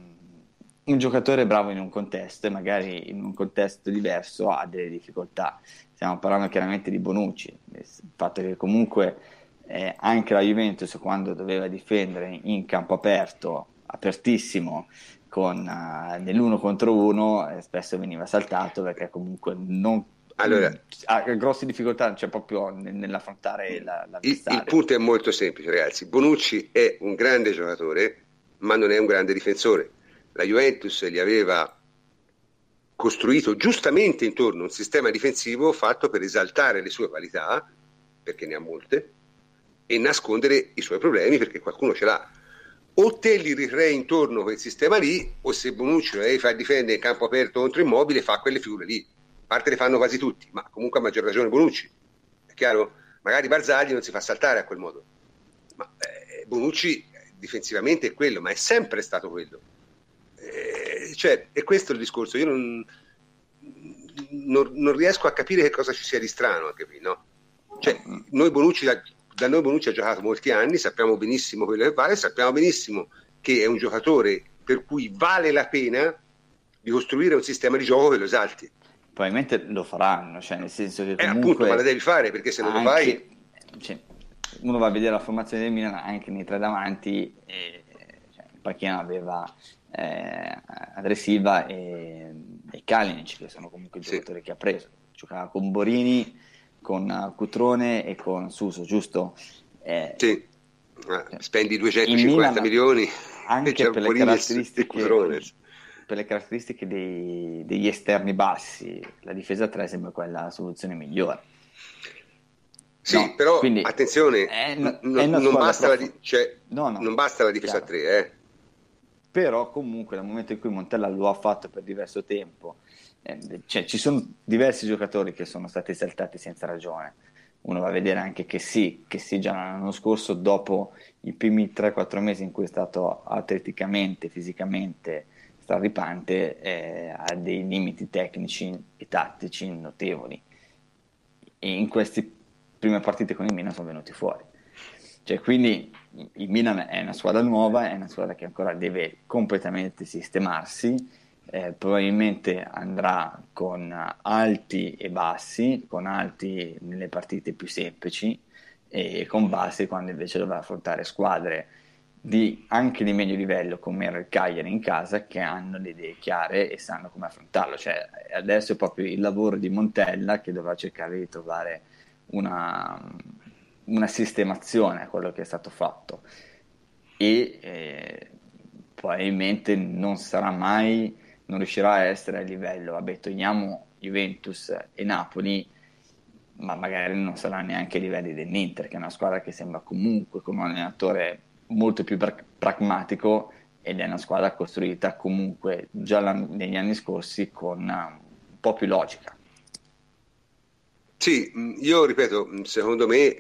un giocatore bravo in un contesto e magari in un contesto diverso ha delle difficoltà. Stiamo parlando chiaramente di Bonucci, il fatto che comunque eh, anche la Juventus quando doveva difendere in campo aperto, apertissimo, con, uh, nell'uno contro uno, eh, spesso veniva saltato perché comunque non allora, ha grosse difficoltà cioè proprio nell'affrontare la, la il, il punto è molto semplice ragazzi. Bonucci è un grande giocatore ma non è un grande difensore la Juventus gli aveva costruito giustamente intorno un sistema difensivo fatto per esaltare le sue qualità, perché ne ha molte, e nascondere i suoi problemi perché qualcuno ce l'ha. O te li ricrei intorno quel sistema lì, o se Bonucci lo devi far difendere in campo aperto contro immobile, fa quelle figure lì. A parte le fanno quasi tutti, ma comunque a maggior ragione Bonucci. È chiaro? Magari Barzagli non si fa saltare a quel modo. Ma eh, Bonucci difensivamente è quello, ma è sempre stato quello eh, cioè, è questo il discorso. Io non, non, non, riesco a capire che cosa ci sia di strano anche qui, no? Cioè, noi Bonucci, da noi Bonucci ha giocato molti anni, sappiamo benissimo quello che vale, sappiamo benissimo che è un giocatore per cui vale la pena di costruire un sistema di gioco che lo esalti. Probabilmente lo faranno, cioè nel senso che comunque... Eh, appunto, ma la devi fare perché se non anche, lo fai... Cioè, uno va a vedere la formazione del Milan anche nei tre davanti e cioè, il Pacchiano aveva eh, Andre Silva e, e Kalinic, che sono comunque i sì. giocatori che ha preso. Giocava con Borini, con Cutrone e con Suso, giusto? Eh, sì, eh, spendi 250 Milan, milioni anche per le, per le caratteristiche dei, degli esterni bassi, la difesa 3 sembra quella la soluzione migliore. Sì, no, però quindi, attenzione, è, n- non, basta la, di- cioè, no, no, non, basta la, difesa chiaro. 3, eh però comunque dal momento in cui Montella lo ha fatto per diverso tempo, eh, cioè, ci sono diversi giocatori che sono stati esaltati senza ragione. Uno va a vedere anche che sì, che sì già l'anno scorso, dopo i primi 3-4 mesi in cui è stato atleticamente, fisicamente straripante, eh, ha dei limiti tecnici e tattici notevoli. E in queste prime partite con il Milan sono venuti fuori. Cioè, quindi il Milan è una squadra nuova, è una squadra che ancora deve completamente sistemarsi, eh, probabilmente andrà con alti e bassi, con alti nelle partite più semplici e con bassi quando invece dovrà affrontare squadre di, anche di medio livello come il Cagliari in casa che hanno le idee chiare e sanno come affrontarlo. Cioè, adesso è proprio il lavoro di Montella che dovrà cercare di trovare una una sistemazione a quello che è stato fatto e eh, probabilmente non sarà mai, non riuscirà a essere a livello, vabbè togliamo Juventus e Napoli, ma magari non sarà neanche a livelli dell'Inter, che è una squadra che sembra comunque con un allenatore molto più pra- pragmatico ed è una squadra costruita comunque già negli anni scorsi con un po' più logica. Sì, io ripeto, secondo me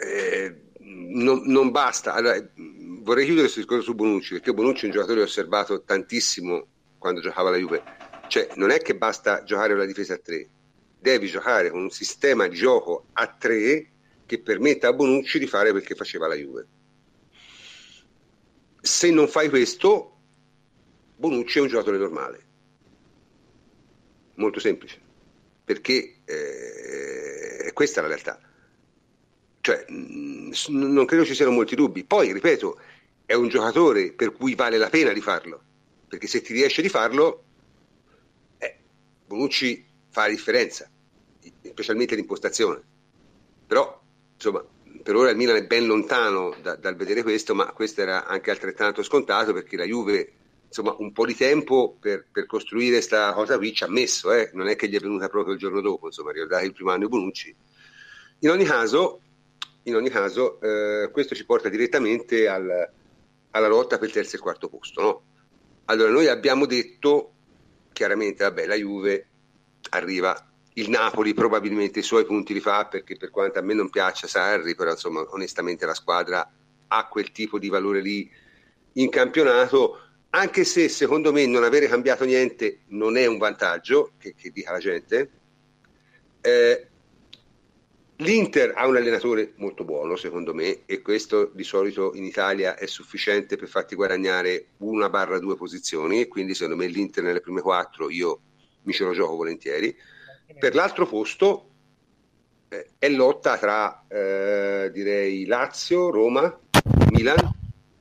eh, non, non, basta. Allora, vorrei chiudere questo discorso su Bonucci, perché Bonucci è un giocatore osservato tantissimo quando giocava la Juve. Cioè, non è che basta giocare la difesa a 3, devi giocare con un sistema di gioco a 3 che permetta a Bonucci di fare quel che faceva la Juve. Se non fai questo, Bonucci è un giocatore normale. Molto semplice. Perché eh, questa è la realtà cioè, mm, non credo ci siano molti dubbi. Poi, ripeto, è un giocatore per cui vale la pena di farlo, perché se ti riesce di farlo, eh, Bonucci fa la differenza. specialmente l'impostazione. Però, insomma, per ora il Milan è ben lontano da, dal vedere questo, ma questo era anche altrettanto scontato perché la Juve insomma, un po' di tempo per, per costruire questa cosa qui ci ha messo, eh? non è che gli è venuta proprio il giorno dopo, insomma, ricordate il primo anno di Bonucci. In ogni caso, in ogni caso eh, questo ci porta direttamente al, alla lotta per il terzo e quarto posto. No? Allora, noi abbiamo detto chiaramente, vabbè, la Juve arriva, il Napoli probabilmente i suoi punti li fa perché per quanto a me non piaccia Sarri, però insomma, onestamente la squadra ha quel tipo di valore lì in campionato anche se secondo me non avere cambiato niente non è un vantaggio, che, che dica la gente. Eh, L'Inter ha un allenatore molto buono, secondo me, e questo di solito in Italia è sufficiente per farti guadagnare una barra due posizioni, e quindi secondo me l'Inter nelle prime quattro io mi ce lo gioco volentieri. Per l'altro posto eh, è lotta tra, eh, direi, Lazio, Roma, Milan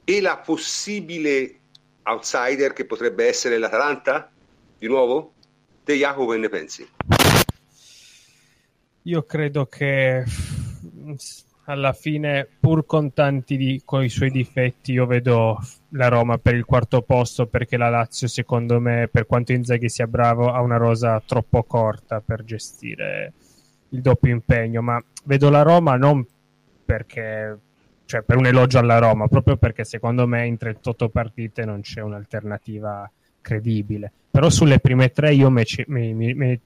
e la possibile outsider che potrebbe essere l'Atalanta? Di nuovo? Te Jacopo, che ne pensi? Io credo che alla fine, pur con tanti di, con i suoi difetti, io vedo la Roma per il quarto posto perché la Lazio, secondo me, per quanto Inzaghi sia bravo, ha una rosa troppo corta per gestire il doppio impegno. Ma vedo la Roma non perché cioè per un elogio alla Roma, proprio perché secondo me in 38 partite non c'è un'alternativa credibile. Però sulle prime tre io me, me, me,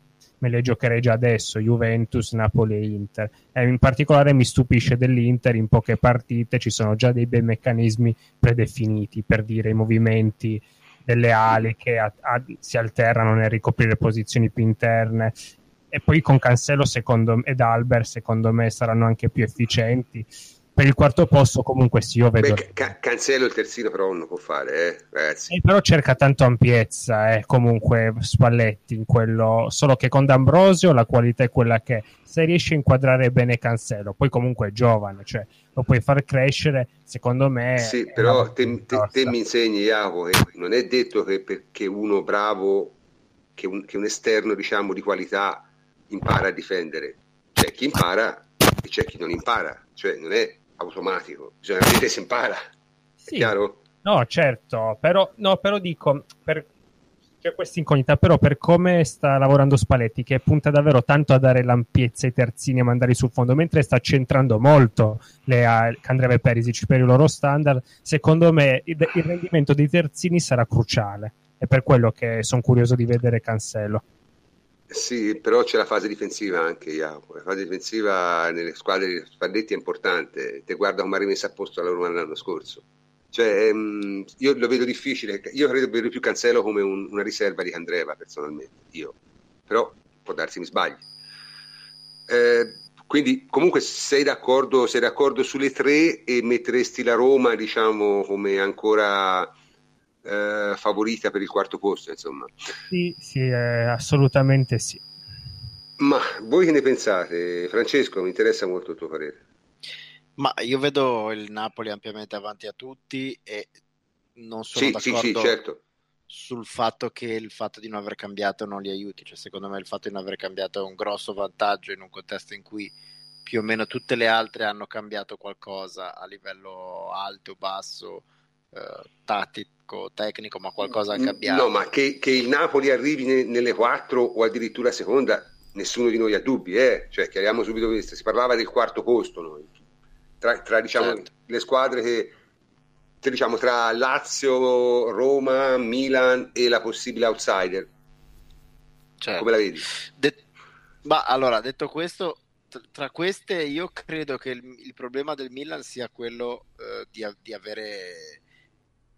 me le giocherei già adesso, Juventus, Napoli e Inter. E in particolare mi stupisce dell'Inter, in poche partite ci sono già dei bei meccanismi predefiniti, per dire i movimenti delle ali che a, a, si alternano nel ricoprire posizioni più interne. E poi con Cancelo secondo, ed Albert secondo me saranno anche più efficienti per il quarto posto comunque sì, io vedo... Beh, ca- cancello il terzino però non lo può fare, eh, ragazzi. Eh, però cerca tanto ampiezza, eh, comunque Spalletti in quello, solo che con D'Ambrosio la qualità è quella che se riesci a inquadrare bene Cancelo, poi comunque è giovane, cioè lo puoi far crescere, secondo me... Sì, però te, te, te, mi insegni, Iaco, che non è detto che perché uno bravo, che un, che un esterno diciamo di qualità impara a difendere, c'è chi impara e c'è chi non impara, cioè non è automatico, bisogna vedere se impara. Sì. È chiaro? No, certo, però, no, però dico, per, c'è questa incognita, però per come sta lavorando Spalletti, che punta davvero tanto a dare l'ampiezza ai terzini e a mandare sul fondo, mentre sta centrando molto le Candreve Perisic per i loro standard, secondo me il, il rendimento dei terzini sarà cruciale. È per quello che sono curioso di vedere Cancelo. Sì, però c'è la fase difensiva anche, Jacopo. La fase difensiva nelle squadre di Spalletti è importante. Te guarda come ha rimesso a posto la Roma l'anno scorso. Cioè, ehm, io lo vedo difficile. Io credo vedo più Cancelo come un, una riserva di Candreva, personalmente. Io. Però può darsi mi sbagli. Eh, quindi, comunque, sei d'accordo, sei d'accordo sulle tre e metteresti la Roma, diciamo, come ancora eh, favorita per il quarto posto, insomma. Sì, sì, eh, assolutamente sì. Ma voi che ne pensate? Francesco, mi interessa molto il tuo parere. Ma io vedo il Napoli ampiamente avanti a tutti e non sono sì, d'accordo sì, sì, certo. sul fatto che il fatto di non aver cambiato non li aiuti. Cioè, secondo me il fatto di non aver cambiato è un grosso vantaggio in un contesto in cui più o meno tutte le altre hanno cambiato qualcosa a livello alto o basso, eh, tattico tattico, tecnico, ma qualcosa ha cambiato. No, ma che, che il Napoli arrivi ne, nelle quattro o addirittura seconda, nessuno di noi ha dubbi, eh? cioè chiariamo subito questo, si parlava del quarto posto noi. Tra, tra diciamo, certo. le squadre che diciamo tra Lazio, Roma, Milan e la possibile outsider. Certo. Come la vedi? De- ma allora, detto questo, tra queste io credo che il, il problema del Milan sia quello uh, di, di, avere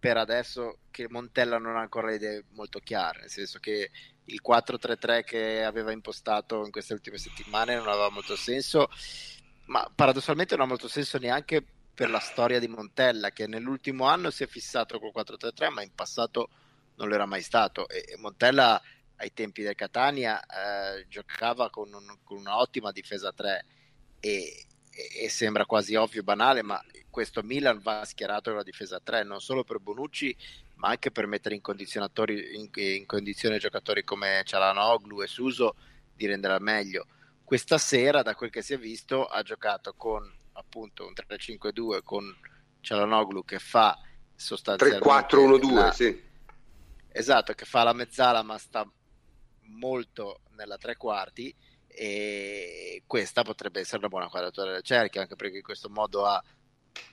per adesso che Montella non ha ancora idee molto chiare, nel senso che il 4-3-3 che aveva impostato in queste ultime settimane non aveva molto senso, ma paradossalmente non ha molto senso neanche per la storia di Montella, che nell'ultimo anno si è fissato col 4-3-3, ma in passato non lo era mai stato. E Montella ai tempi del Catania eh, giocava con, un, con un'ottima difesa 3 e, e, sembra quasi ovvio e banale, ma questo Milan va schierato con la difesa 3 non solo per Bonucci, ma anche per mettere in, in, in condizione giocatori come Cialanoglu e Suso di rendere al meglio. questa sera, da quel che si è visto, ha giocato con appunto un 3-5-2 con Cialanoglu che fa sostanzialmente 3-4-1-2, la... sì. Esatto, che fa la mezzala ma sta molto nella tre quarti e questa potrebbe essere una buona quadratura del cerchio anche perché in questo modo ha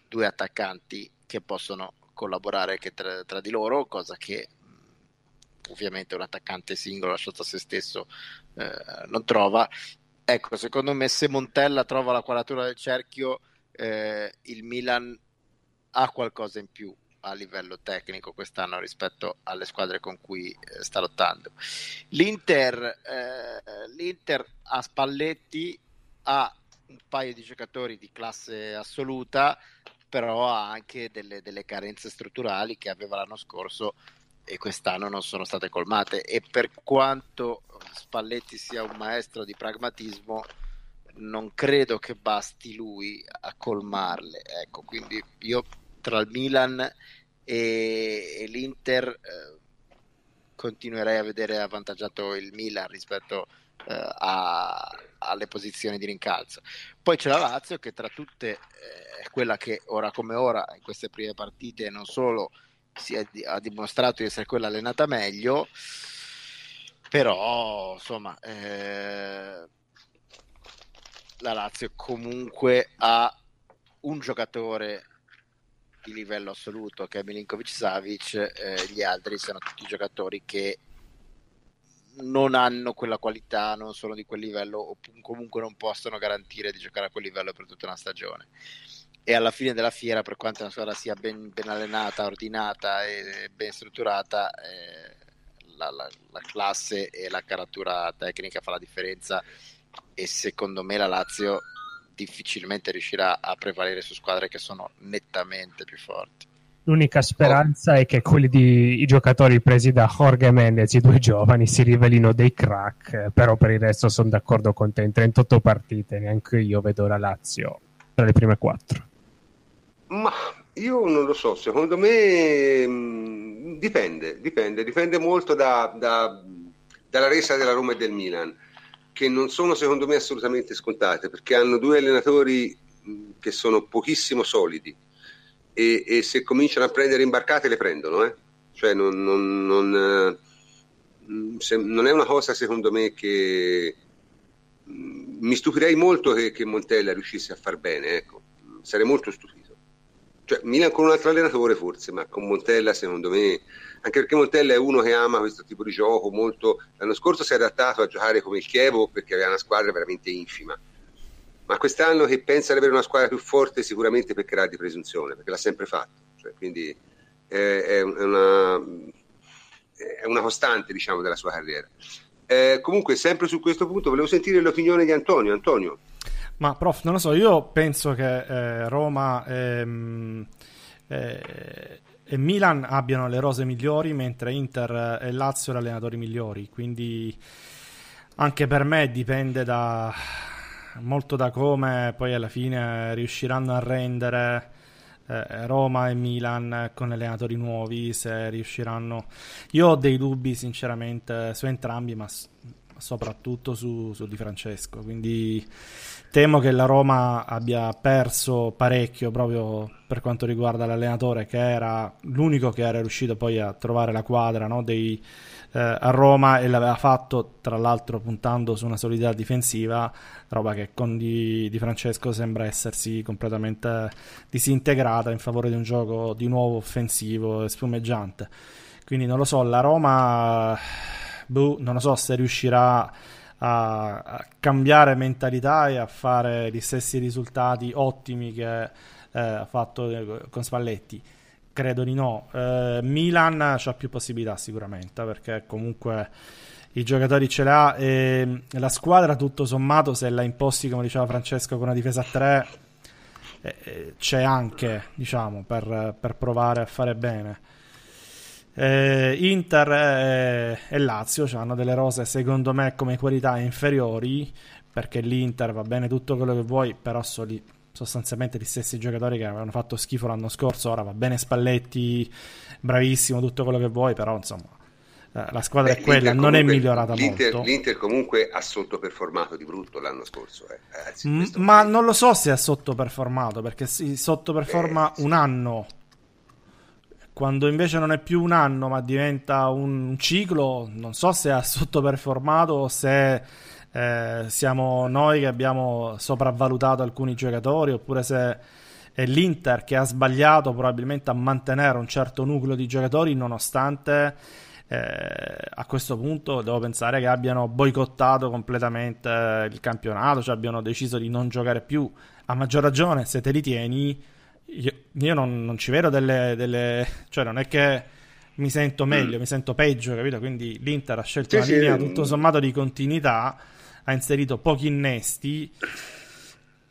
due attaccanti che possono collaborare tra, tra, di loro, cosa che ovviamente un attaccante singolo lasciato a se stesso eh, non trova. Ecco, secondo me se Montella trova la quadratura del cerchio, eh, il Milan ha qualcosa in più a livello tecnico quest'anno rispetto alle squadre con cui eh, sta lottando. L'Inter, eh, L'Inter a Spalletti ha un paio di giocatori di classe assoluta, però ha anche delle, delle carenze strutturali che aveva l'anno scorso e quest'anno non sono state colmate e per quanto Spalletti sia un maestro di pragmatismo non credo che basti lui a colmarle ecco quindi io tra il Milan e, e l'Inter eh, continuerei a vedere avvantaggiato il Milan rispetto eh, a, alle posizioni di rincalzo. Poi c'è la Lazio che tra tutte eh, è quella che ora come ora in queste prime partite non solo si è, ha dimostrato di essere quella allenata meglio, però insomma eh, la Lazio comunque ha un giocatore di livello assoluto che è Milinkovic Savic, eh, gli altri sono tutti giocatori che non hanno quella qualità, non sono di quel livello o comunque non possono garantire di giocare a quel livello per tutta una stagione. E alla fine della fiera, per quanto una squadra sia ben, ben allenata, ordinata e ben strutturata, eh, la, la, la classe e la caratura tecnica fa la differenza e secondo me la Lazio difficilmente riuscirà a prevalere su squadre che sono nettamente più forti. L'unica speranza oh. è che quelli di i giocatori presi da Jorge Mendez, i due giovani, si rivelino dei crack, però per il resto sono d'accordo con te, in 38 partite neanche io vedo la Lazio tra le prime quattro. Ma io non lo so, secondo me mh, mm, dipende, dipende, dipende molto da, da, dalla resa della Roma e del Milan che non sono secondo me assolutamente scontate perché hanno due allenatori che sono pochissimo solidi e, e se cominciano a prendere imbarcate le prendono eh? cioè non, non, non, se, non, è una cosa secondo me che mi stupirei molto che, che Montella riuscisse a far bene ecco. sarei molto stupito cioè, Milan con un altro allenatore forse ma con Montella secondo me anche perché Montella è uno che ama questo tipo di gioco molto. L'anno scorso si è adattato a giocare come il Chievo perché aveva una squadra veramente infima. Ma quest'anno che pensa di avere una squadra più forte sicuramente peccherà di presunzione, perché l'ha sempre fatto. Cioè, quindi è, è, una, è, una, costante, diciamo, della sua carriera. Eh, comunque, sempre su questo punto, volevo sentire l'opinione di Antonio. Antonio. Ma prof, non lo so, io penso che eh, Roma ehm, eh, e Milan abbiano le rose migliori, mentre Inter e Lazio le allenatori migliori. Quindi anche per me dipende da, molto da come poi alla fine riusciranno a rendere eh, Roma e Milan con allenatori nuovi, se riusciranno... Io ho dei dubbi sinceramente su entrambi, ma soprattutto su, su Di Francesco, quindi temo che la Roma abbia perso parecchio proprio per quanto riguarda l'allenatore che era l'unico che era riuscito poi a trovare la quadra no, dei, eh, a Roma e l'aveva fatto tra l'altro puntando su una solidità difensiva roba che con Di, Di Francesco sembra essersi completamente disintegrata in favore di un gioco di nuovo offensivo e spumeggiante quindi non lo so la Roma boh, non lo so se riuscirà a, a, cambiare mentalità e a fare gli stessi risultati ottimi che eh, ha fatto eh, con Spalletti. Credo di no. Eh, Milan ha più possibilità sicuramente perché comunque i giocatori ce l'ha e la squadra tutto sommato se la imposti come diceva Francesco con una difesa a 3 eh, eh, c'è anche diciamo per, per provare a fare bene eh, Inter e, e Lazio hanno delle rose secondo me come qualità inferiori perché l'Inter va bene tutto quello che vuoi però sono sostanzialmente gli stessi giocatori che avevano fatto schifo l'anno scorso ora va bene Spalletti bravissimo tutto quello che vuoi però insomma eh, la squadra Beh, è quella, non è migliorata l'Inter, molto. L'Inter comunque ha sottoperformato di brutto l'anno scorso. Eh. Ragazzi, M- ma non lo so se ha sottoperformato, perché si sottoperforma eh, un anno, quando invece non è più un anno ma diventa un ciclo, non so se ha sottoperformato o se eh, siamo noi che abbiamo sopravvalutato alcuni giocatori oppure se è l'Inter che ha sbagliato probabilmente a mantenere un certo nucleo di giocatori nonostante eh, a questo punto devo pensare che abbiano boicottato completamente il campionato, cioè abbiano deciso di non giocare più. A maggior ragione, se te li tieni, io, io non, non, ci vedo delle, delle, cioè non è che mi sento meglio, mm. mi sento peggio, capito? Quindi l'Inter ha scelto sì, una linea sì. tutto sommato di continuità, ha inserito pochi innesti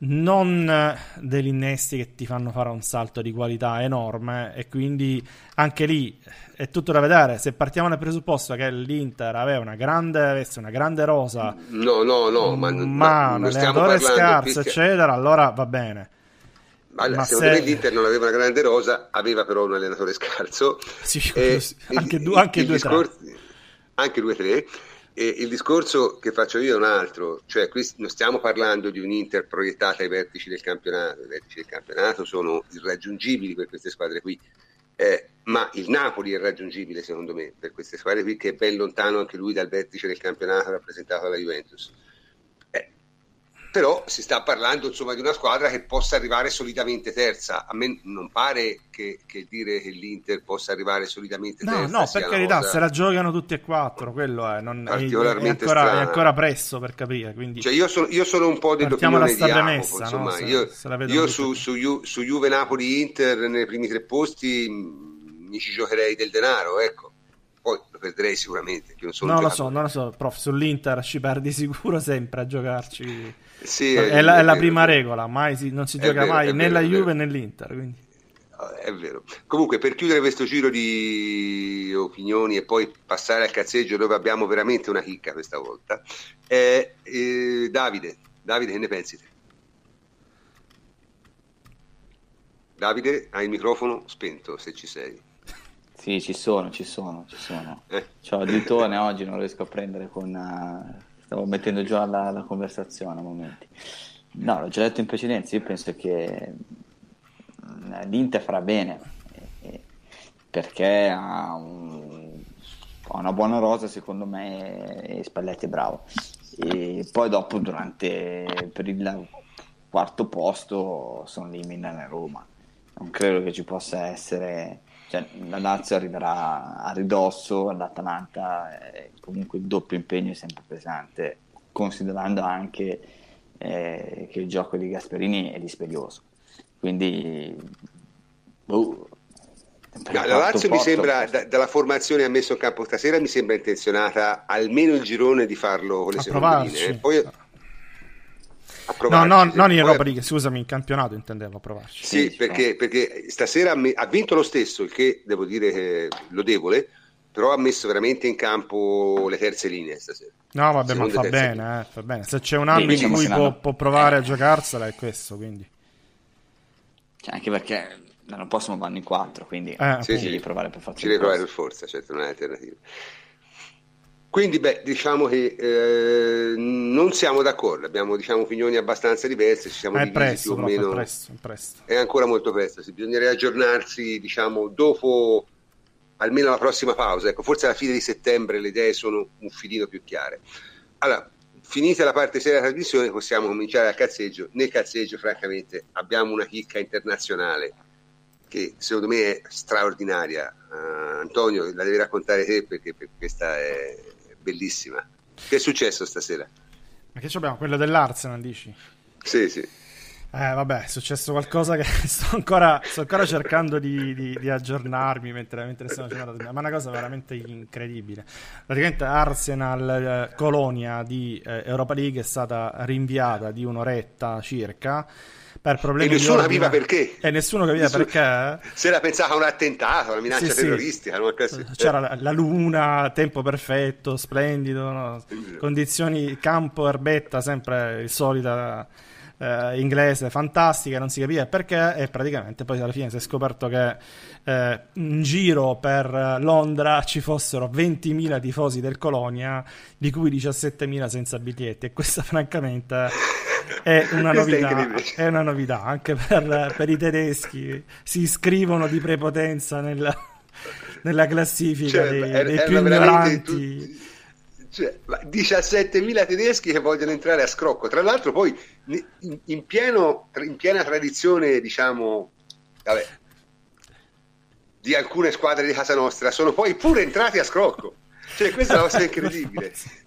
non degli innesti che ti fanno fare un salto di qualità enorme e quindi anche lì è tutto da vedere se partiamo dal presupposto che l'Inter aveva una grande, avesse una grande rosa no no no ma, ma un allenatore scarso eccetera allora va bene allora, secondo se... me l'Inter non aveva una grande rosa aveva però un allenatore scarso. Sì, eh, anche, due, anche, due, discorsi, anche due tre. E il discorso che faccio io è un altro, cioè qui non stiamo parlando di un Inter proiettata ai vertici del campionato, i vertici del campionato sono irraggiungibili per queste squadre qui, eh, ma il Napoli è raggiungibile secondo me per queste squadre qui che è ben lontano anche lui dal vertice del campionato rappresentato dalla Juventus però si sta parlando insomma, di una squadra che possa arrivare solidamente terza. A me non pare che, che dire che l'Inter possa arrivare solidamente no, terza. No, per carità, se la giocano tutti e quattro, quello è, non, è, è, ancora, è, ancora, presto per capire. Quindi... Cioè io, sono, io sono un po' dell'opinione di Jacopo, insomma, no? se, io, se io su, su, Ju, su, Juve Napoli-Inter nei primi tre posti mi ci giocherei del denaro, ecco poi lo perderei sicuramente. non, non lo so, non lo so, prof. Sull'Inter ci perdi sicuro sempre a giocarci. Sì, è, è, la, è la, prima regola, mai si, non si gioca vero, mai né la Juve né l'Inter. Quindi. Ah, è vero. Comunque, per chiudere questo giro di opinioni e poi passare al cazzeggio, dove abbiamo veramente una chicca questa volta, eh, eh, Davide, Davide, che ne pensi te? Davide, hai il microfono spento se ci sei. Sì, ci sono, ci sono, ci sono. Eh. C'ho il ditone oggi, non riesco a prendere con... Uh stavo mettendo giù la, la conversazione a momenti. No, l'ho già detto in precedenza, io penso che mm, l'Inter farà bene perché ha, un, ha, una buona rosa secondo me e Spalletti è bravo. E poi dopo durante per il quarto posto sono lì Milan e Roma. Non credo che ci possa essere cioè, la Lazio arriverà a ridosso, l'Atalanta eh, comunque il doppio impegno è sempre pesante, considerando anche eh, che il gioco di Gasperini è dispendioso. Quindi, boh, No, la Lazio mi sembra, da, dalla formazione ha messo in campo stasera, mi sembra intenzionata almeno il girone di stasera con le seconde linee. Eh. Poi, no, no, non in Europa League, scusami, in campionato intendevo provarci. Sì, sì perché, perché, stasera ha vinto lo stesso, il che devo dire che lodevole, però ha messo veramente in campo le terze linee stasera. No, vabbè, ma fa bene, eh, fa bene, Se c'è un anno in diciamo cui può, può, provare a giocarsela è questo, quindi. Cioè, anche perché l'anno prossimo vanno in quattro, quindi eh, sì, sì. devi provare per forza. Ci devi provare per forza, certo, non è alternativa. Quindi, beh, diciamo che eh, non siamo d'accordo, abbiamo diciamo, opinioni abbastanza diverse, ci siamo è divisi presto, più o meno. È, presto, è, presto. è ancora molto presto, sì, bisognerebbe aggiornarsi diciamo, dopo almeno la prossima pausa. Ecco, forse alla fine di settembre le idee sono un filino più chiare. Allora, finita la parte seria della trasmissione, possiamo cominciare al cazzeggio. Nel cazzeggio, francamente, abbiamo una chicca internazionale che secondo me è straordinaria. Uh, Antonio, la devi raccontare te perché, perché questa è bellissima. Che è successo stasera? Ma che abbiamo? Quello dell'Arsenal, dici? Sì, sì. Eh, vabbè, è successo qualcosa che [laughs] sto ancora, sto ancora cercando di, di, di, aggiornarmi mentre, mentre stiamo giocando. Ma è una cosa veramente incredibile. Praticamente Arsenal eh, Colonia di eh, Europa League è stata rinviata di un'oretta circa per problemi e nessuno capiva perché. E nessuno capiva nessuno... perché? Se era pensata un attentato una minaccia sì, terroristica sì. c'era la, la, luna tempo perfetto splendido no? condizioni campo erbetta sempre il solita eh, inglese fantastica, non si capiva perché e praticamente poi alla fine si è scoperto che eh, in giro per Londra ci fossero 20.000 tifosi del Colonia, di cui 17.000 senza biglietti e questa [laughs] francamente è una novità, è una novità anche per, per, i tedeschi, si iscrivono di prepotenza nella, nella classifica cioè, dei, dei più ignoranti cioè, 17.000 tedeschi che vogliono entrare a scrocco. Tra l'altro, poi in, in, pieno, in piena tradizione, diciamo, vabbè, di alcune squadre di casa nostra, sono poi pure entrati a scrocco. Cioè, questa è una cosa incredibile. [laughs]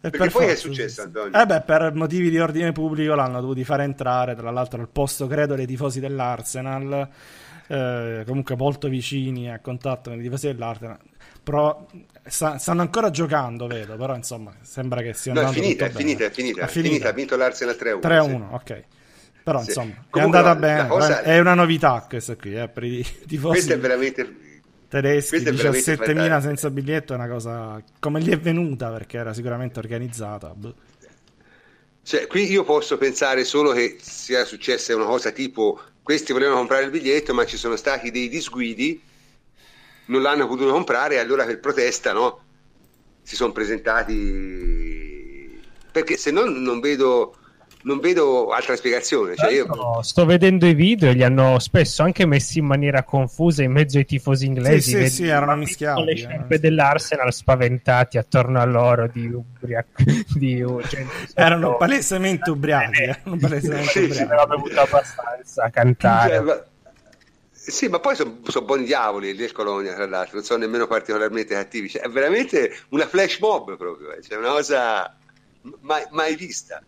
Perché per poi forza, è successo, Antonio? Eh beh, per motivi di ordine pubblico l'hanno dovuti far entrare, tra l'altro al posto, credo, dei tifosi dell'Arsenal, eh, comunque molto vicini a contatto con i tifosi dell'Arsenal. Però sta, stanno ancora giocando, vedo, però insomma sembra che sia no, è finita, è finita, è finita, è finita, ha vinto l'Arsenal 3-1. 3-1, sì. ok. Però sì. insomma, Comunque, è andata bene, cosa... è una novità questa qui, eh, per i [laughs] tifosi. Questo è veramente tedeschi 17.000 senza biglietto è una cosa come gli è venuta perché era sicuramente organizzata boh. Cioè qui io posso pensare solo che sia successa una cosa tipo questi volevano comprare il biglietto ma ci sono stati dei disguidi non l'hanno potuto comprare e allora per protesta no, si sono presentati. Perché se no non vedo non vedo altra spiegazione. Cioè io... no, sto vedendo i video, li hanno spesso anche messi in maniera confusa in mezzo ai tifosi inglesi. Sì, sì, sì erano mischiati. le sciarpe eh. dell'Arsenal spaventati attorno a loro di ubriaco. [laughs] Di, cioè, erano palesemente ubriaci. Eh, erano palesemente sì, ubriaci. aveva bevuto abbastanza a cantare. Cioè, ma... Sì, ma poi sono so buoni diavoli del Colonia, tra l'altro, non sono nemmeno particolarmente cattivi. Cioè, è veramente una flash mob proprio, eh. cioè una cosa mai, mai vista.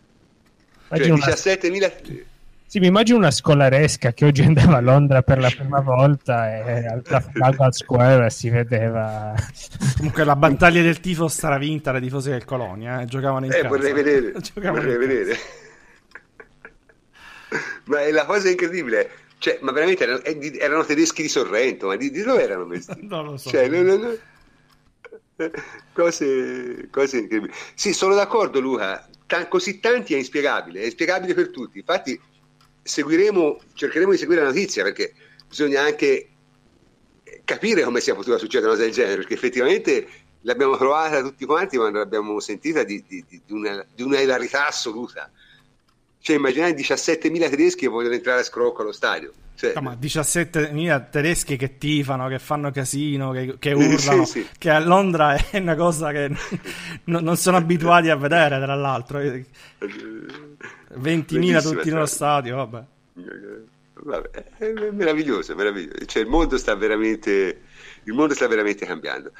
Cioè, 17.000... Sì, mi immagino una scolaresca che oggi andava a Londra per la prima [laughs] volta e al Trafalgar Square si vedeva... Comunque la battaglia del tifo sarà vinta dai tifosi del Colonia, eh? giocavano in eh, casa. Vorrei vedere, [laughs] vorrei vedere. [laughs] ma è la cosa incredibile, cioè, ma veramente erano, eh, erano, tedeschi di Sorrento, ma di, di dove erano questi? non lo so. Cioè, no, no, no. Cose, cose incredibili. Sì, sono d'accordo Luca, t- così tanti è inspiegabile, è inspiegabile per tutti. Infatti seguiremo, cercheremo di seguire la notizia perché bisogna anche capire come sia potuta succedere una cosa del genere, perché effettivamente l'abbiamo trovata tutti quanti quando l'abbiamo sentita di, di, di, una, di una ilarità assoluta. Cioè immaginate 17.000 tedeschi che vogliono entrare a scrocco allo stadio. Cioè... No, ma 17.000 tedeschi che tifano, che fanno casino, che, che [laughs] urlano, sì, sì. che a Londra è una cosa che non, non sono abituati a vedere, tra l'altro. 20.000 tutti nello stadio, vabbè. vabbè. È meraviglioso, meraviglioso. Cioè, il mondo sta veramente, il mondo sta veramente cambiando.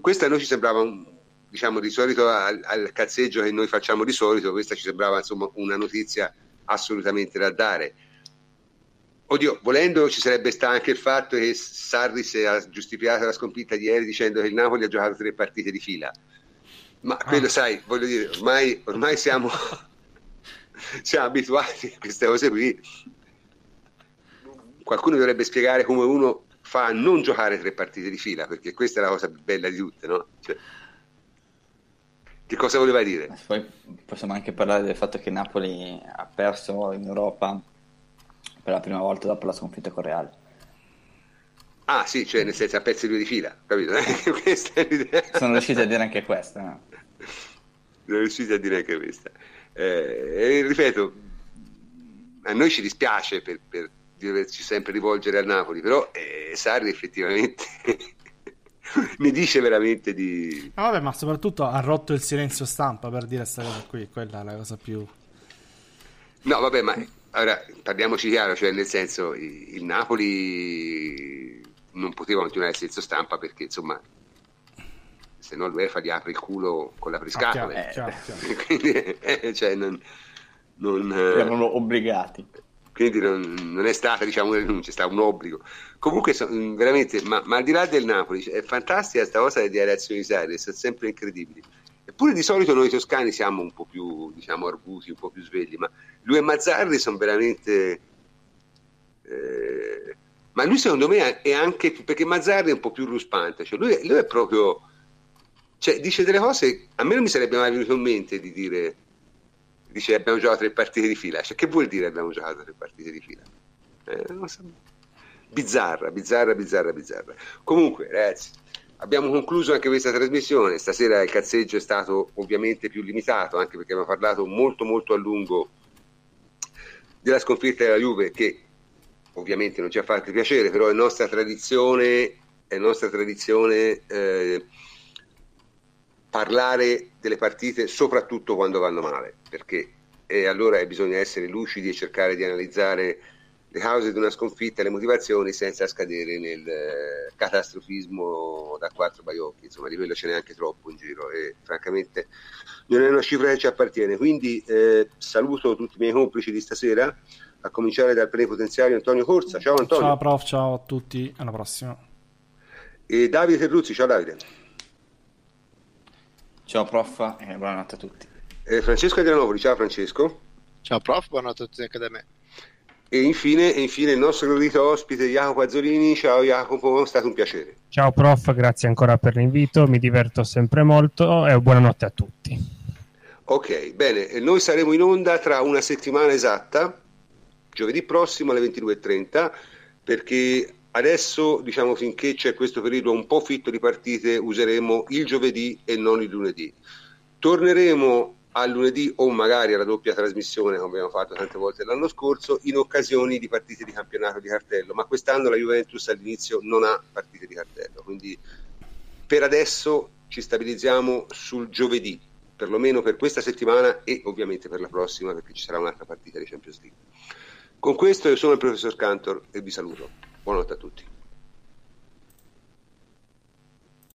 Questo a noi ci sembrava un, diciamo di solito al, al, cazzeggio che noi facciamo di solito, questa ci sembrava insomma una notizia assolutamente da dare. Oddio, volendo ci sarebbe stato anche il fatto che Sarris ha giustificato la sconfitta di ieri dicendo che il Napoli ha giocato tre partite di fila. Ma ah. quello, sai, voglio dire, ormai, ormai siamo, [laughs] siamo abituati a queste cose qui. Qualcuno dovrebbe spiegare come uno fa a non giocare tre partite di fila, perché questa è la cosa più bella di tutte, no? Cioè, che cosa voleva dire? Poi possiamo anche parlare del fatto che Napoli ha perso in Europa per la prima volta dopo la sconfitta con Real. Ah sì, cioè nel senso ha perso due di fila, capito? [laughs] Sono riusciti a dire anche questa. No? Sono riusciti a dire anche questa. Eh, ripeto, a noi ci dispiace per, per doverci sempre rivolgere al Napoli, però eh, Sarri effettivamente [laughs] ne dice veramente di... No, vabbè, ma soprattutto ha rotto il silenzio stampa per dire questa cosa qui, quella è la cosa più... No, vabbè, ma allora, parliamoci chiaro, cioè nel senso il Napoli non poteva continuare il senso stampa perché insomma se no l'UEFA gli apre il culo con la priscatola. Ah, eh. [laughs] quindi eh, cioè, non, non, eh, obbligati. Quindi non, non, è stata diciamo, una denuncia, è stato un obbligo. Comunque veramente, ma, ma, al di là del Napoli, è fantastica questa cosa delle di Sarri, sono sempre incredibili. Eppure di solito noi toscani siamo un po' più, diciamo, arguti, un po' più svegli, ma lui e Mazzarri sono veramente... Eh, ma lui secondo me è anche perché Mazzarri è un po' più ruspante, cioè lui, lui, è proprio... Cioè, dice delle cose, a me non mi sarebbe mai venuto in mente di dire dice abbiamo giocato tre partite di fila. Cioè, che vuol dire abbiamo giocato tre partite di fila? Eh, so. Bizzarra, bizzarra, bizzarra, bizzarra. Comunque, ragazzi, abbiamo concluso anche questa trasmissione. Stasera il cazzeggio è stato ovviamente più limitato, anche perché abbiamo parlato molto molto a lungo della sconfitta della Juve, che ovviamente non ci ha fatto piacere, però è nostra tradizione, è nostra tradizione eh, parlare delle partite soprattutto quando vanno male, perché e allora bisogna essere lucidi e cercare di analizzare le cause di una sconfitta e le motivazioni senza scadere nel eh, catastrofismo da quattro baiocchi, insomma di quello ce n'è anche troppo in giro e francamente non è una cifra che ci appartiene. Quindi eh, saluto tutti i miei complici di stasera, a cominciare dal plenipotenziario Antonio Corsa. Ciao Antonio. Ciao prof, ciao a tutti, alla prossima. E Davide Terruzzi, ciao Davide. Ciao prof e buonanotte a tutti. Eh, Francesco Adrianopoli, ciao Francesco. Ciao prof, buonanotte a tutti anche da me. E infine, e infine il nostro gradito ospite Jacopo Azzolini. Ciao Jacopo, è stato un piacere. Ciao prof, grazie ancora per l'invito, mi diverto sempre molto e buonanotte a tutti. Ok, bene, noi saremo in onda tra una settimana esatta, giovedì prossimo alle 22.30, perché adesso, diciamo, finché c'è questo periodo un po' fitto di partite, useremo il giovedì e non il lunedì. Torneremo a lunedì o magari alla doppia trasmissione, come abbiamo fatto tante volte l'anno scorso, in occasioni di partite di campionato di cartello, ma quest'anno la Juventus all'inizio non ha partite di cartello, quindi per adesso ci stabilizziamo sul giovedì, perlomeno per questa settimana e ovviamente per la prossima perché ci sarà un'altra partita di Champions League. Con questo io sono il professor Cantor e vi saluto. Buonanotte a tutti.